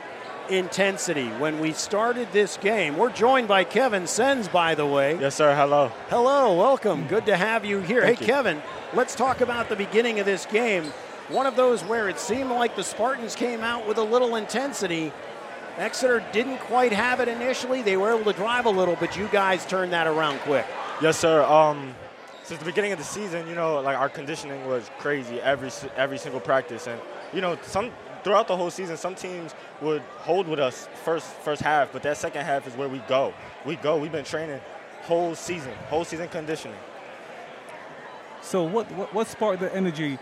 intensity. When we started this game, we're joined by Kevin Saenz, by the way. Yes, sir. Hello. Hello, welcome. Good to have you here. Thank hey, you. Kevin, let's talk about the beginning of this game. One of those where it seemed like the Spartans came out with a little intensity. Exeter didn't quite have it initially. They were able to drive a little, but you guys turned that around quick. Yes, sir. Um, since the beginning of the season, you know, like our conditioning was crazy every every single practice, and you know, some throughout the whole season, some teams would hold with us first first half, but that second half is where we go. We go. We've been training whole season, whole season conditioning. So what, what what sparked the energy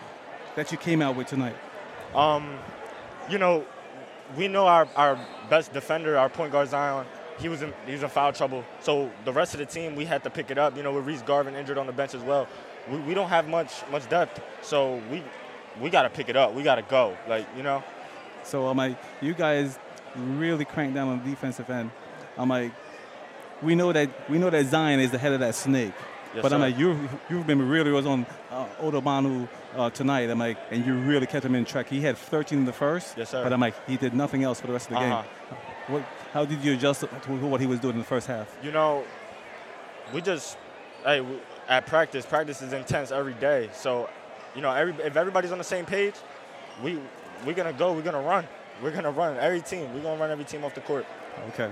that you came out with tonight? Um, you know, we know our, our best defender, our point guard Zion. He was in he was in foul trouble. So the rest of the team, we had to pick it up. You know, with Reese Garvin injured on the bench as well, we, we don't have much much depth. So we we got to pick it up. We got to go. Like you know, So I'm like, you guys really crank down on the defensive end. I'm like, we know that we know that Zion is the head of that snake. Yes, but I'm like, you you've been really was on uh, Anabanwu uh, tonight. I'm like, and you really kept him in track. He had 13 in the first. Yes, sir. But I'm like, he did nothing else for the rest of the Uh-huh. game. What? How did you adjust to what he was doing in the first half? you know, we just hey we, at practice. Practice is intense every day. So, you know, every if everybody's on the same page, we we're gonna go. We're gonna run. We're gonna run every team. We're gonna run every team off the court. Okay.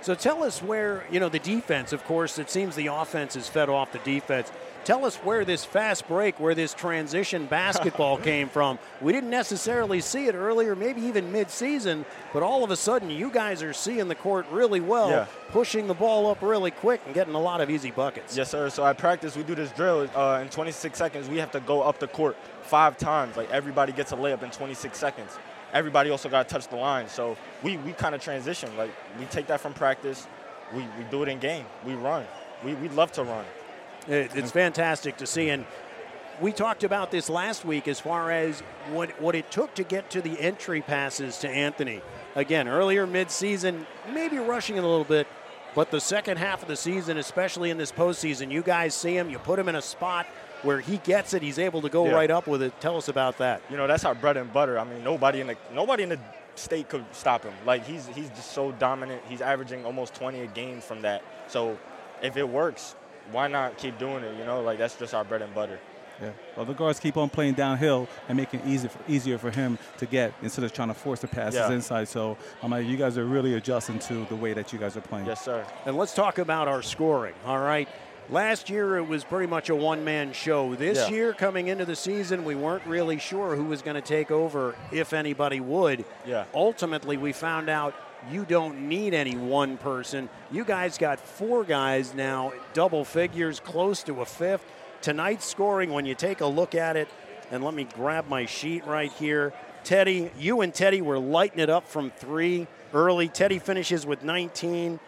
So tell us where, you know, the defense, of course, it seems the offense is fed off the defense. Tell us where this fast break, where this transition basketball came from. We didn't necessarily see it earlier, maybe even mid-season, but all of a sudden you guys are seeing the court really well, Yeah. pushing the ball up really quick and getting a lot of easy buckets. Yes, sir. So at practice, we do this drill. Uh, in 26 seconds, we have to go up the court five times. Like everybody gets a layup in 26 seconds. Everybody also got to touch the line. So we, we kind of transition. Like we take that from practice, we, we do it in game. We run. We, we love to run. It, it's fantastic to see. And we talked about this last week as far as what, what it took to get to the entry passes to Anthony. Again, earlier mid-season, maybe rushing it a little bit, but the second half of the season, especially in this postseason, you guys see him, you put him in a spot where he gets it, he's able to go Yeah. right up with it. Tell us about that. You know, that's our bread and butter. I mean, nobody in the nobody in the state could stop him. Like he's he's just so dominant. He's averaging almost 20 a game from that. So if it works, why not keep doing it? You know, like that's just our bread and butter. Yeah. Well, the guards keep on playing downhill and making it easy easier for him to get instead of trying to force the passes Yeah. inside. So I'm like, you guys are really adjusting to the way that you guys are playing. Yes, sir. And let's talk about our scoring, all right? Last year it was pretty much a one man show. This Yeah. year, coming into the season, we weren't really sure who was going to take over, if anybody would. Yeah. Ultimately, we found out you don't need any one person. You guys got four guys now, double figures, close to a fifth. Tonight's scoring, when you take a look at it, and let me grab my sheet right here. Teddy, you and Teddy were lighting it up from three early. Teddy finishes with 19.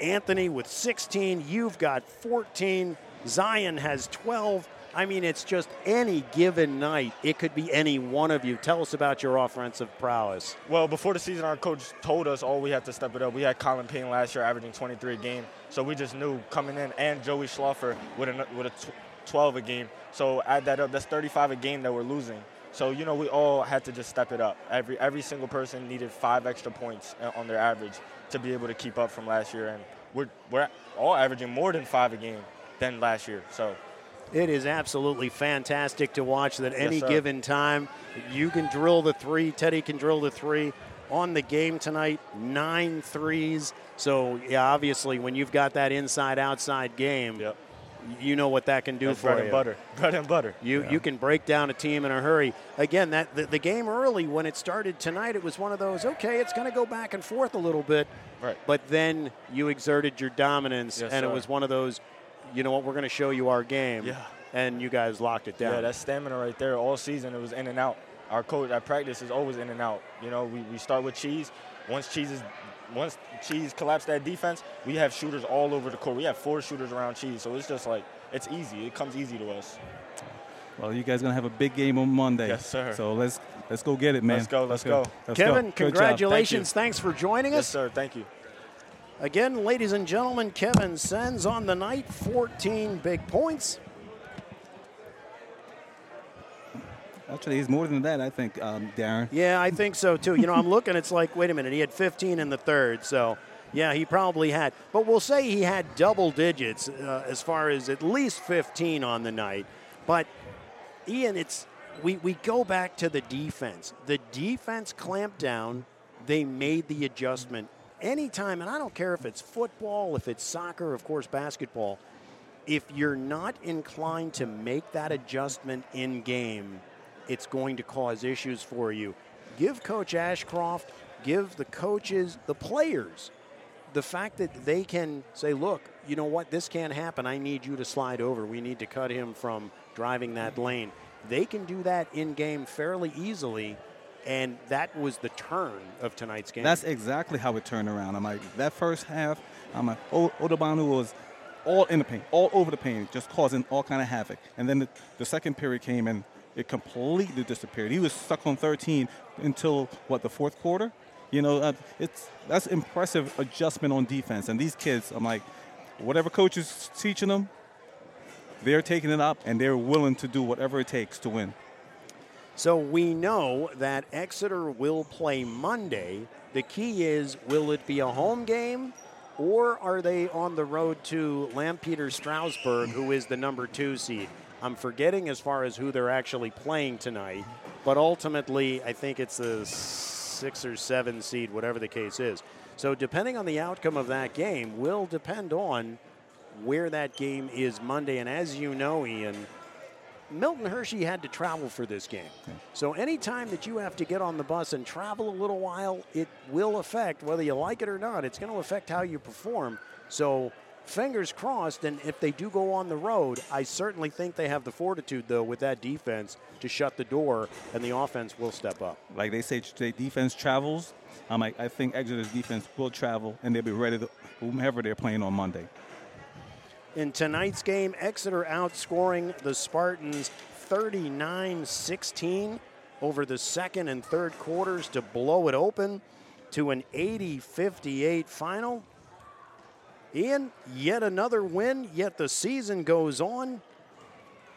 Anthony with 16. You've got 14. Zion has 12. I mean, it's just any given night. It could be any one of you. Tell us about your offensive prowess. Well, before the season, our coach told us all we had to step it up. We had Colin Payne last year averaging 23 a game, so we just knew coming in, and Joey Schlaffer with a, with a tw- 12 a game. So add that up, that's 35 a game that we're losing. So you know, we all had to just step it up. Every every single person needed five extra points uh, on their average to be able to keep up from last year, and we're we're all averaging more than five a game than last year. So It is absolutely fantastic to watch that any sir. given time you can drill the three, Teddy can drill the three. On the game tonight, nine threes. So, yeah, obviously, when you've got that inside outside game, Yep. you know what that can do that's for bread you. and butter. Bread and butter. You you can break down a team in a hurry. Again, that the, the game early when it started tonight, it was one of those. Okay, it's going to go back and forth a little bit, Right. but then you exerted your dominance, Yes, and it was one of those. You know what? We're going to show you our game. Yeah. And you guys locked it down. Yeah, that stamina right there. All season it was in and out. Our coach at practice is always in and out. You know, we, we start with cheese. Once cheese is once cheese collapsed that defense, we have shooters all over the court. We have four shooters around cheese, so it's just like it's easy. It comes easy to us. Well, you guys gonna have a big game on Monday. Yes, sir. So let's let's go get it, man. Let's go, let's go. Let's go. Kevin, Good job. Thank you. congratulations. Thanks for joining us. Yes, sir. Thank you. Again, ladies and gentlemen, Kevin Saenz on the night 14 big points. Actually, he's more than that, I think, um, Darren. Yeah, I think so too. You know, I'm looking, it's like, wait a minute, he had 15 in the third, so yeah, he probably had. But we'll say he had double digits uh, as far as at least 15 on the night. But Ian, it's we, we go back to the defense. The defense clamped down. They made the adjustment. Anytime, and I don't care if it's football, if it's soccer, of course, basketball, if you're not inclined to make that adjustment in game, it's going to cause issues for you. Give Coach Ashcroft, give the coaches, the players, the fact that they can say, look, you know what, this can't happen. I need you to slide over. We need to cut him from driving that lane. They can do that in game fairly easily. And that was the turn of tonight's game. That's exactly how it turned around. I'm like, that first half, I'm like, Anabanwu was all in the paint, all over the paint, just causing all kind of havoc. And then the, the second period came and it completely disappeared. He was stuck on 13 until what the fourth quarter. You know, uh, it's that's impressive adjustment on defense. And these kids, I'm like, whatever coach is teaching them, they're taking it up and they're willing to do whatever it takes to win. So we know that Exeter will play Monday. The key is will it be a home game or are they on the road to Lampeter Strasburg, who is the number two seed? I'm forgetting as far as who they're actually playing tonight, but ultimately I think it's a six or seven seed, whatever the case is. So depending on the outcome of that game will depend on where that game is Monday. And as you know, Ian, Milton Hershey had to travel for this game. So anytime that you have to get on the bus and travel a little while, it will affect, whether you like it or not, it's going to affect how you perform. So fingers crossed, and if they do go on the road, I certainly think they have the fortitude, though, with that defense to shut the door, and the offense will step up. Like they say, the defense travels. Um, I'm like, I think Exeter's defense will travel, and they'll be ready to whomever they're playing on Monday. In tonight's game, Exeter outscoring the Spartans 39 16 over the second and third quarters to blow it open to an 80 58 final. Ian, yet another win, yet the season goes on.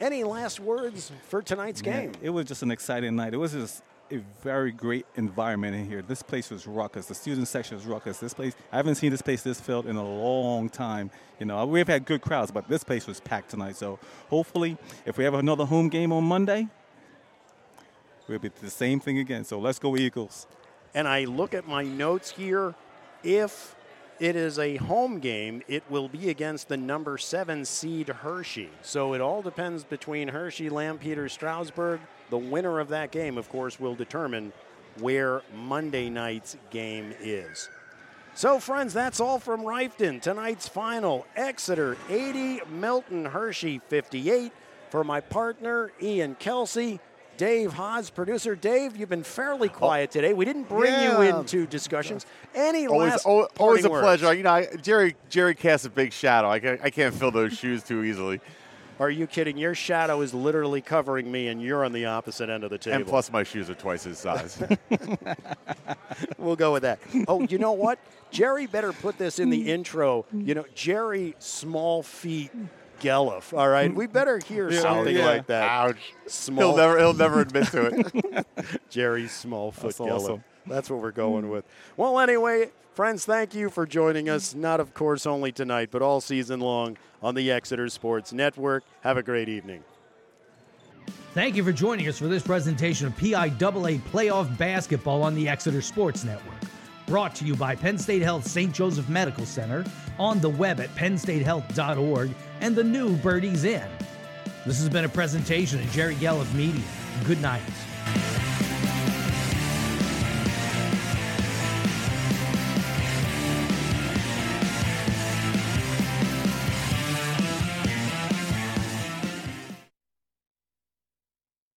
Any last words for tonight's game? it was just an exciting night. It was just a very great environment in here. This place was ruckus. The student section was ruckus. This place, I haven't seen this place this filled in a long time. You know, we've had good crowds, but this place was packed tonight. So hopefully, if we have another home game on Monday, we'll be the same thing again. So let's go Eagles. And I look at my notes here. If it is a home game, it will be against the number seven seed Hershey. So it all depends between Hershey, Lampeter, Strasburg. The winner of that game, of course, will determine where Monday night's game is. So, friends, that's all from Reiffton. Tonight's final Exeter 80, Milton Hershey 58. For my partner, Ian Kelsey, Dave Haas, producer. Dave, you've been fairly oh. quiet today. We didn't bring Yeah. you into discussions. Any Always, last al- always a words? pleasure. You know, I, Jerry Jerry casts a big shadow. I can't, I can't fill those shoes too easily. Are you kidding? Your shadow is literally covering me, and you're on the opposite end of the table. And plus, my shoes are twice his size. we'll go with that. Oh, you know what? Jerry better put this in the mm. intro. You know, Jerry Small Feet Gelliff. All right, we better hear Yeah, something yeah. like that. Ouch. Small. He'll never he'll never admit to it. Jerry Smallfoot That's Gelliff. awesome. That's what we're going with. Well, anyway, friends, thank you for joining us. Not, of course, only tonight, but all season long on the Exeter Sports Network. Have a great evening. Thank you for joining us for this presentation of PIAA playoff basketball on the Exeter Sports Network. Brought to you by Penn State Health St. Joseph Medical Center, on the web at pennstatehealth.org, and the new Birdies Inn. This has been a presentation of Jerry Gelliff Media. Good night.